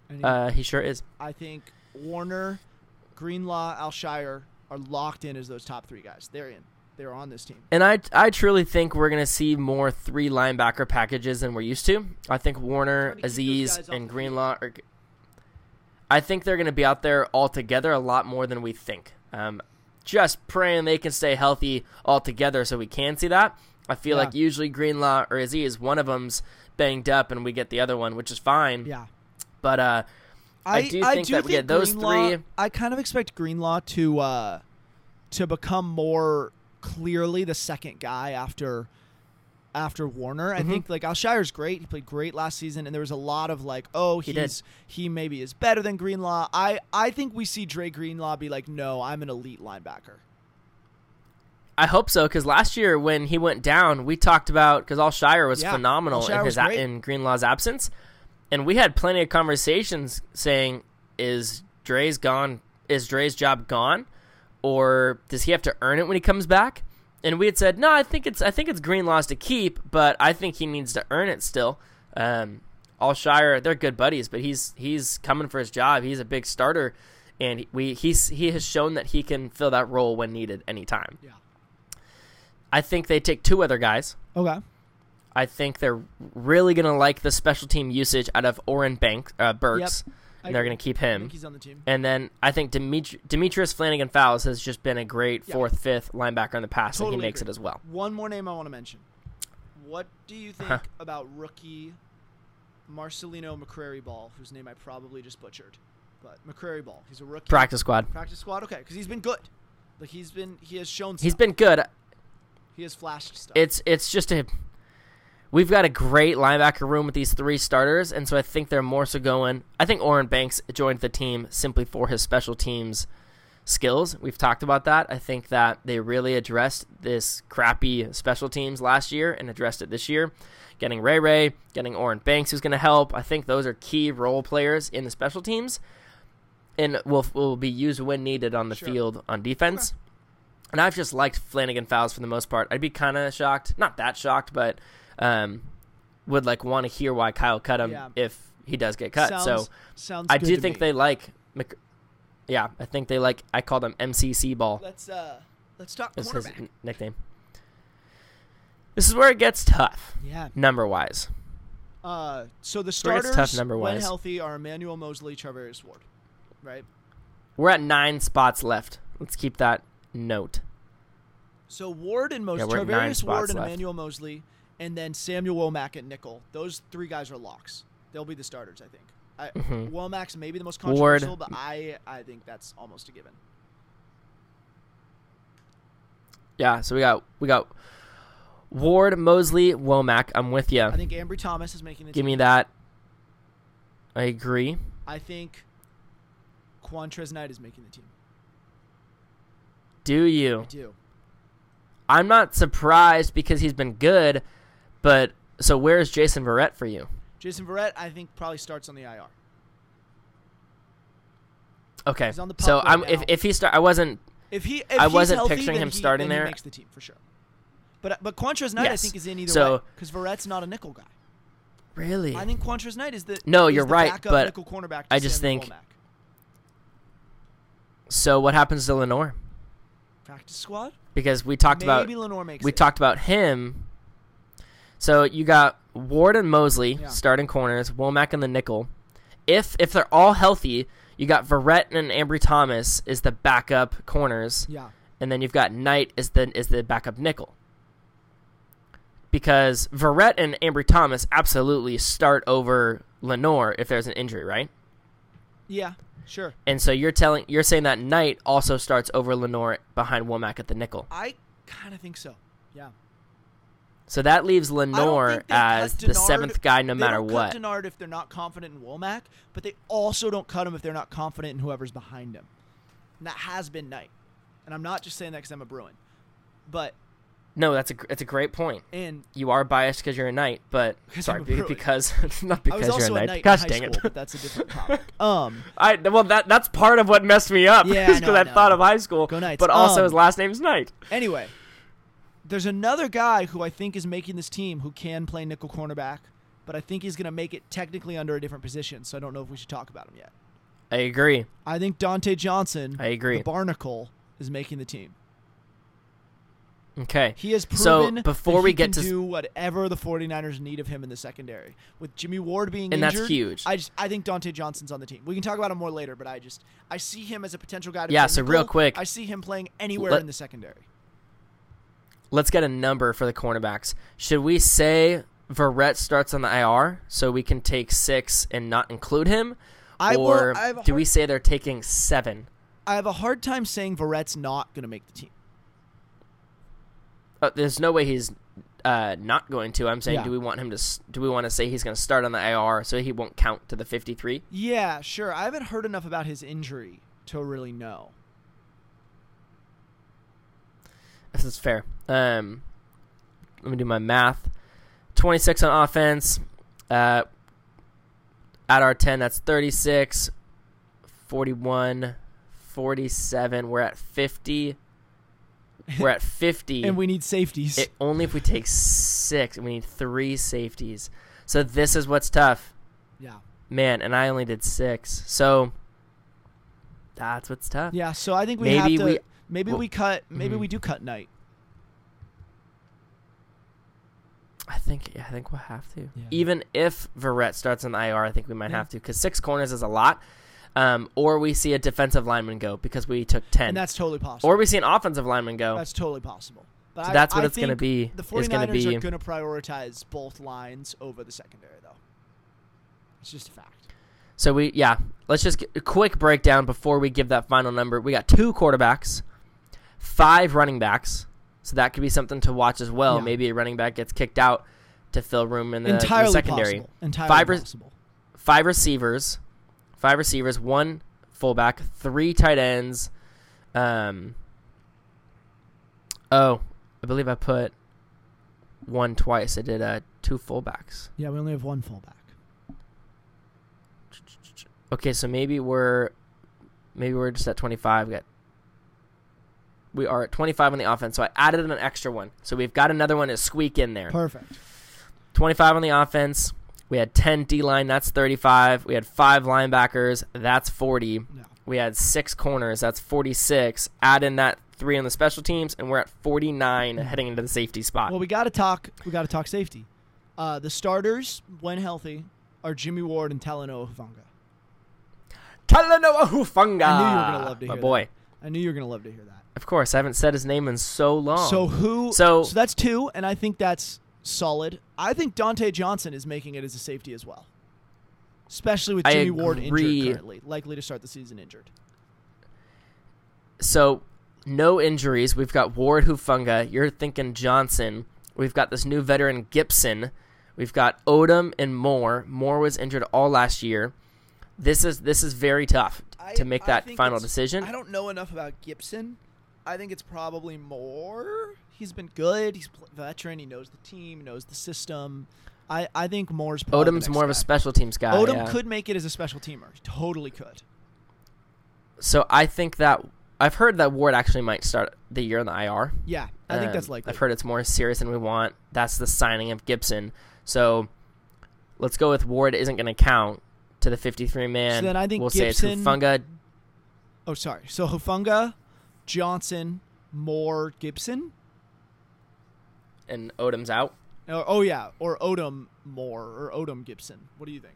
And he- Uh, he sure is. I think Warner, Greenlaw, Al-Shaair are locked in as those top three guys. They're in. They're on this team. And I, I truly think we're going to see more three linebacker packages than we're used to. I think Warner, Trying to keep those Azeez, and Greenlaw are. I think they're going to be out there all together a lot more than we think. Um, just praying they can stay healthy all together so we can see that. I feel Yeah. like usually Greenlaw or Azeez, one of them's banged up and we get the other one, which is fine. Yeah. But uh, I do think that we get those three- I kind of expect Greenlaw to uh, to become more clearly the second guy after after Warner. I Mhm. think like Al-Shaair's great. He played great last season, and there was a lot of like, oh, He he's he maybe is better than Greenlaw. I I think we see Dre Greenlaw be like, no, I'm an elite linebacker. I hope so because last year when he went down, we talked about because Al-Shaair was Yeah, phenomenal Al-Shaair in his a- in Greenlaw's absence, and we had plenty of conversations saying, "Is Dre's gone? Is Dre's job gone, or does he have to earn it when he comes back?" And we had said, "No, I think it's I think it's Greenlaw's to keep, but I think he needs to earn it still." Um, Al-Shaair, they're good buddies, but he's he's coming for his job. He's a big starter, and we he's he has shown that he can fill that role when needed anytime. Yeah. I think they take two other guys. Okay. I think they're really going to like the special team usage out of Oren Bank, uh, Burks. I And they're going to keep him. he's on the team. And then I think Demetri- Demetrius Flannigan-Fowles has just been a great Yeah. fourth, fifth linebacker in the past, and he makes agree. it as well. One more name I want to mention. What do you think Huh. about rookie Marcelino McCrary Ball, whose name I probably just butchered? But McCrary Ball, he's a rookie. Practice squad. Practice squad, okay, because he's been good. Like he's been, he has shown. He's stuff. been good. he has flashed stuff. It's it's just a. We've got a great linebacker room with these three starters, and so I think they're more so going. I think Oren Banks joined the team simply for his special teams skills. We've talked about that. I think that they really addressed this crappy special teams last year and addressed it this year. Getting Ray Ray, getting Oren Banks, who's going to help. I think those are key role players in the special teams, and will will be used when needed on the Sure. field on defense. And I've just liked Flannigan-Fowles for the most part. I'd be kind of shocked, not that shocked, but um, would like want to hear why Kyle cut him Yeah. if he does get cut. sounds, so sounds. I do think me. they like. Mc- yeah, I think they like. I call them MCC ball. Let's uh, let's talk Is his n- nickname. This is where it gets tough, Yeah. number wise. Uh, so the starters, tough number when wise. healthy, are Emmanuel Moseley, Charvarius Ward, right? We're at nine spots left. Let's keep that note. So Ward and Moseley, Yeah, Ward and left. Emmanuel Moseley, and then Samuel Womack at nickel. Those three guys are locks. They'll be the starters, I think. I, Mhm. Womack's maybe the most Ward. controversial, but I I think that's almost a given. Yeah, so we got we got Ward, Moseley, Womack. I'm with you. I think Ambry Thomas is making the Give team. me that. I agree. I think Qwuantrezz Knight is making the team. Do you? I do. I'm not surprised because he's been good, but so where's Jason Verrett for you? Jason Verrett, I think probably starts on the IR. Okay, He's on the so I'm if now. if he start, I wasn't. If he, if I he's wasn't healthy, picturing him he- starting there. makes the team for sure. But uh, but Qwuantrezz Knight, I think, is in either So- way because Verrett's not a nickel guy. Really? I think Qwuantrezz Knight is the No, is you're the right, but nickel cornerback. I just think- Womack. So what happens to Lenoir? practice squad. Because we talked Maybe about Lenoir makes we it. talked about him. So you got Ward and Moseley Yeah. starting corners, Womack and the nickel. If if they're all healthy, you got Verrett and Ambry Thomas is the backup corners, Yeah, and then you've got Knight is the is the backup nickel. because Verrett and Ambry Thomas absolutely start over Lenoir if there's an injury, right? Yeah, sure. And so you're telling you're saying that Knight also starts over Lenoir behind Womack at the nickel. I kind of think so. Yeah. So that leaves Lenoir think they cut as the Dennard- seventh guy no they matter don't what. Cut Dennard if they're not confident in Womack, but they also don't cut him if they're not confident in whoever's behind him. And that has been Knight. And I'm not just saying that because I'm a Bruin, but No, that's a it's a great point. and You are biased because you're a knight, but sorry, I'm a be- Bruin. because not because you're a a knight. Knight Gosh dang school, it! but that's a different topic. Um, I well that that's part of what messed me up. Yeah, because I, I thought of high school, Go Knights. but also Um, his last name's Knight. Anyway, there's another guy who I think is making this team who can play nickel cornerback, but I think he's going to make it technically under a different position. So I don't know if we should talk about him yet. I agree. I think Dontae Johnson, I agree. the Barnacle, is making the team. Okay. He has proven So, before we get can to do whatever the 49ers need of him in the secondary. With Jimmy Ward being And that's huge. I just I think Dontae Johnson's on the team. We can talk about him more later, but I just I see him as a potential guy to Yeah, so real quick- I see him playing anywhere Let- in the secondary. Let's get a number for the cornerbacks. Should we say Verrett starts on the IR so we can take six and not include him, I will- or I have a do we say they're taking seven? I have a hard time saying Verrett's not going to make the team. Uh, there's no way he's uh, not going to. I'm saying, Yeah. do we want him to? Do we want to say he's going to start on the IR so he won't count to the 53? Yeah, sure. I haven't heard enough about his injury to really know. This is fair. Um, let me do my math. 26 on offense. Uh, at our 10, that's 36, 41, 47. We're at 50. We're at 50. And we need safeties. It, only if we take six. We need three safeties. So this is what's tough. yeah. Man, and I only did six. So that's what's tough. Yeah, so I think we Maybe have to we- maybe well, we cut maybe mhm. we do cut Knight. I think yeah, I think we'll have to. Yeah. Even if Verrett starts on the IR, I think we might Yeah. have to because six corners is a lot. Um, or we see a defensive lineman go because we took ten. And that's totally possible. or we see an offensive lineman go. that's totally possible. But So I- that's what I it's gonna be, The is 49ers gonna be- are going to prioritize both lines over the secondary though. It's just a fact. So we yeah, let's just get a quick breakdown before we give that final number. We got two quarterbacks, five running backs. So that could be something to watch as well. Yeah. Maybe a running back gets kicked out to fill room in the, in the Entirely secondary. possible. Entirely Five re- possible. five receivers, five receivers, one fullback, three tight ends. Um. Oh, I believe I put one twice. I did uh two fullbacks. Yeah, we only have one fullback. Okay, so maybe we're maybe we're just at twenty five. Got we are at twenty five on the offense, so I added an extra one. So we've got another one to squeak in there. Perfect. 25 on the offense. We had 10 D line, that's 35. We had five linebackers, that's 40. Yeah. We had six corners, that's 46. Add in that three on the special teams, and we're at 49 heading into the safety spot. Well, we got to talk. We got to talk safety. Uh, the starters, when healthy, are Jimmy Ward and Talanoa Hufanga. Talanoa Hufanga. I knew you were gonna love to hear. My boy. I knew you were gonna love to hear that. Of course, I haven't said his name in so long. So who? So- so that's two, and I think that's solid. I think Dontae Johnson is making it as a safety as well, especially with Jimmy Ward injured currently, likely to start the season injured. So no injuries. We've got Ward Hufanga. You're thinking Johnson. We've got this new veteran Gipson. We've got Odum and Moore. Moore was injured all last year. This is this is very tough to make that final decision. I don't know enough about Gipson. I think it's probably more. He's been good. He's a veteran. He knows the team. Knows the system. I, I think Moore's probably Odum's more of a special teams guy. Odum yeah. could make it as a special teamer. He totally could. So I think that I've heard that Ward actually might start the year on the IR. Yeah, I think that's Um, likely. I've heard it's more serious than we want. That's the signing of Gipson. So let's go with Ward isn't going to count to the 53 man. then I think we'll Gipson- say it's Hufanga. Oh, sorry. So Hufanga, Johnson, Moore, Gipson. and Odum's out. Oh, oh yeah, or Odum Moore or Odum Gipson. What do you think?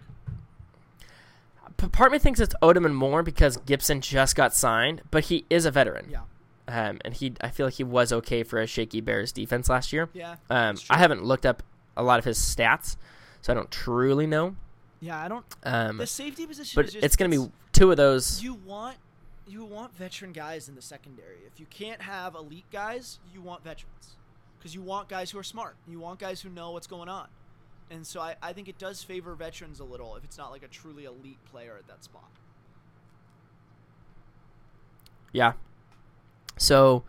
Part of me thinks it's Odum and Moore because Gipson just got signed, but he is a veteran. Yeah. um, and he I feel like he was okay for a shaky Bears defense last year. Yeah. Um. I haven't looked up a lot of his stats, so I don't truly know. Yeah, I don't. Um, The safety position, but just, it's going to be two of those. You want you want veteran guys in the secondary. If you can't have elite guys, you want veterans because you want guys who are smart. You want guys who know what's going on. And so I, I think it does favor veterans a little if it's not like a truly elite player at that spot. Yeah. So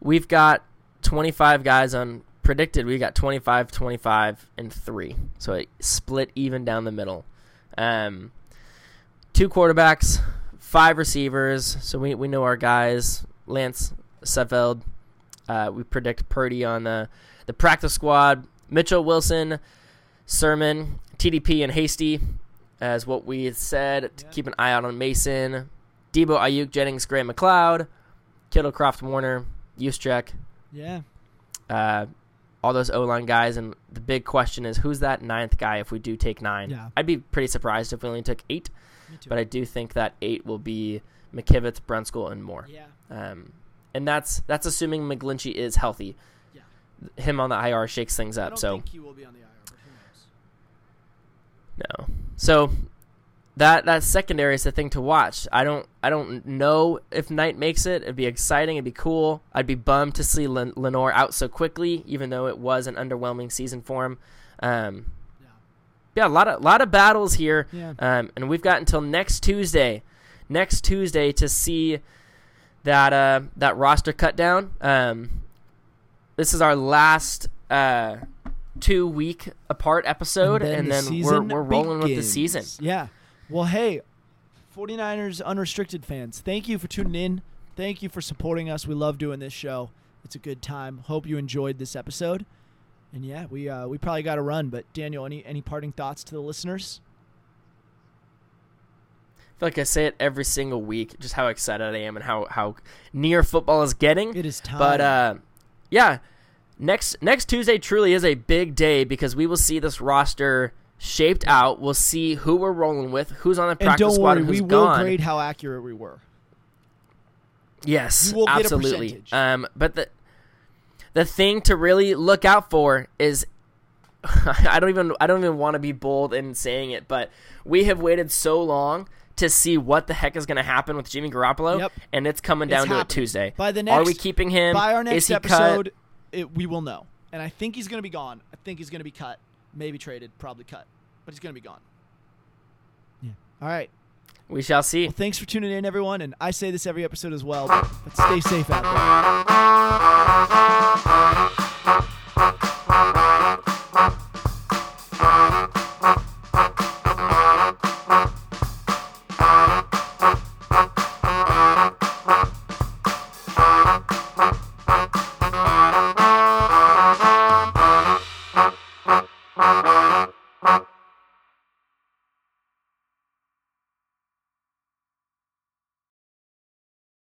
we've got 25 guys on predicted. We got 25, 25, and three. So it split even down the middle. Um, two quarterbacks, five receivers. So we, we know our guys. Lance Sudfeld. Uh, we predict Purdy on the, the practice squad. Mitchell Wilson, Sermon, TDP, and Hasty as what we said. To Yeah. keep an eye out on Mason. Debo Aiyuk, Jennings, Gray McCloud, Kittle, Kroft, Woerner, Juszczyk, Yeah. uh, all those O line guys. And the big question is who's that ninth guy if we do take nine? Yeah. I'd be pretty surprised if we only took eight. But I do think that eight will be McKivitz, Brunskill, and more. yeah. Um, and that's that's assuming McGlinchey is healthy. Yeah. Him on the IR shakes things I up. don't So think he will be on the IR, who knows? No. So that that secondary is the thing to watch. I don't I don't know if Knight makes it. It'd be exciting. It'd be cool. I'd be bummed to see Len- Lenoir out so quickly, even though it was an underwhelming season for him. Um, Yeah. a lot of lot of battles here, Yeah. um, and we've got until next Tuesday, next Tuesday to see that uh, that roster cut down. Um, this is our last uh, two week apart episode, and then, the we're we're rolling with the season. Yeah. Well, hey, 49ers unrestricted fans, thank you for tuning in. Thank you for supporting us. We love doing this show. It's a good time. Hope you enjoyed this episode. And yeah, we uh, we probably got to run, but Daniel, any any parting thoughts to the listeners? I feel like I say it every single week, just how excited I am and how how near football is getting. It is time. But uh, yeah, next next Tuesday truly is a big day because we will see this roster shaped out. We'll see who we're rolling with, who's on the and practice don't squad, worry, and who's we will gone. grade how accurate we were. Yes, You will get a absolutely. percentage. Um, but the the thing to really look out for is I don't even I don't even want to be bold in saying it, but we have waited so long to see what the heck is going to happen with Jimmy Garoppolo, Yep. and it's coming It's down to it. Tuesday. By the next, Are we next- keeping him? By our is next he episode, it, we will know. And I think he's going to be gone. I think he's going to be cut. Maybe traded, probably cut. But he's going to be gone. Yeah. All right. We shall see. Well, thanks for tuning in, everyone. And I say this every episode as well, but, but stay safe out there.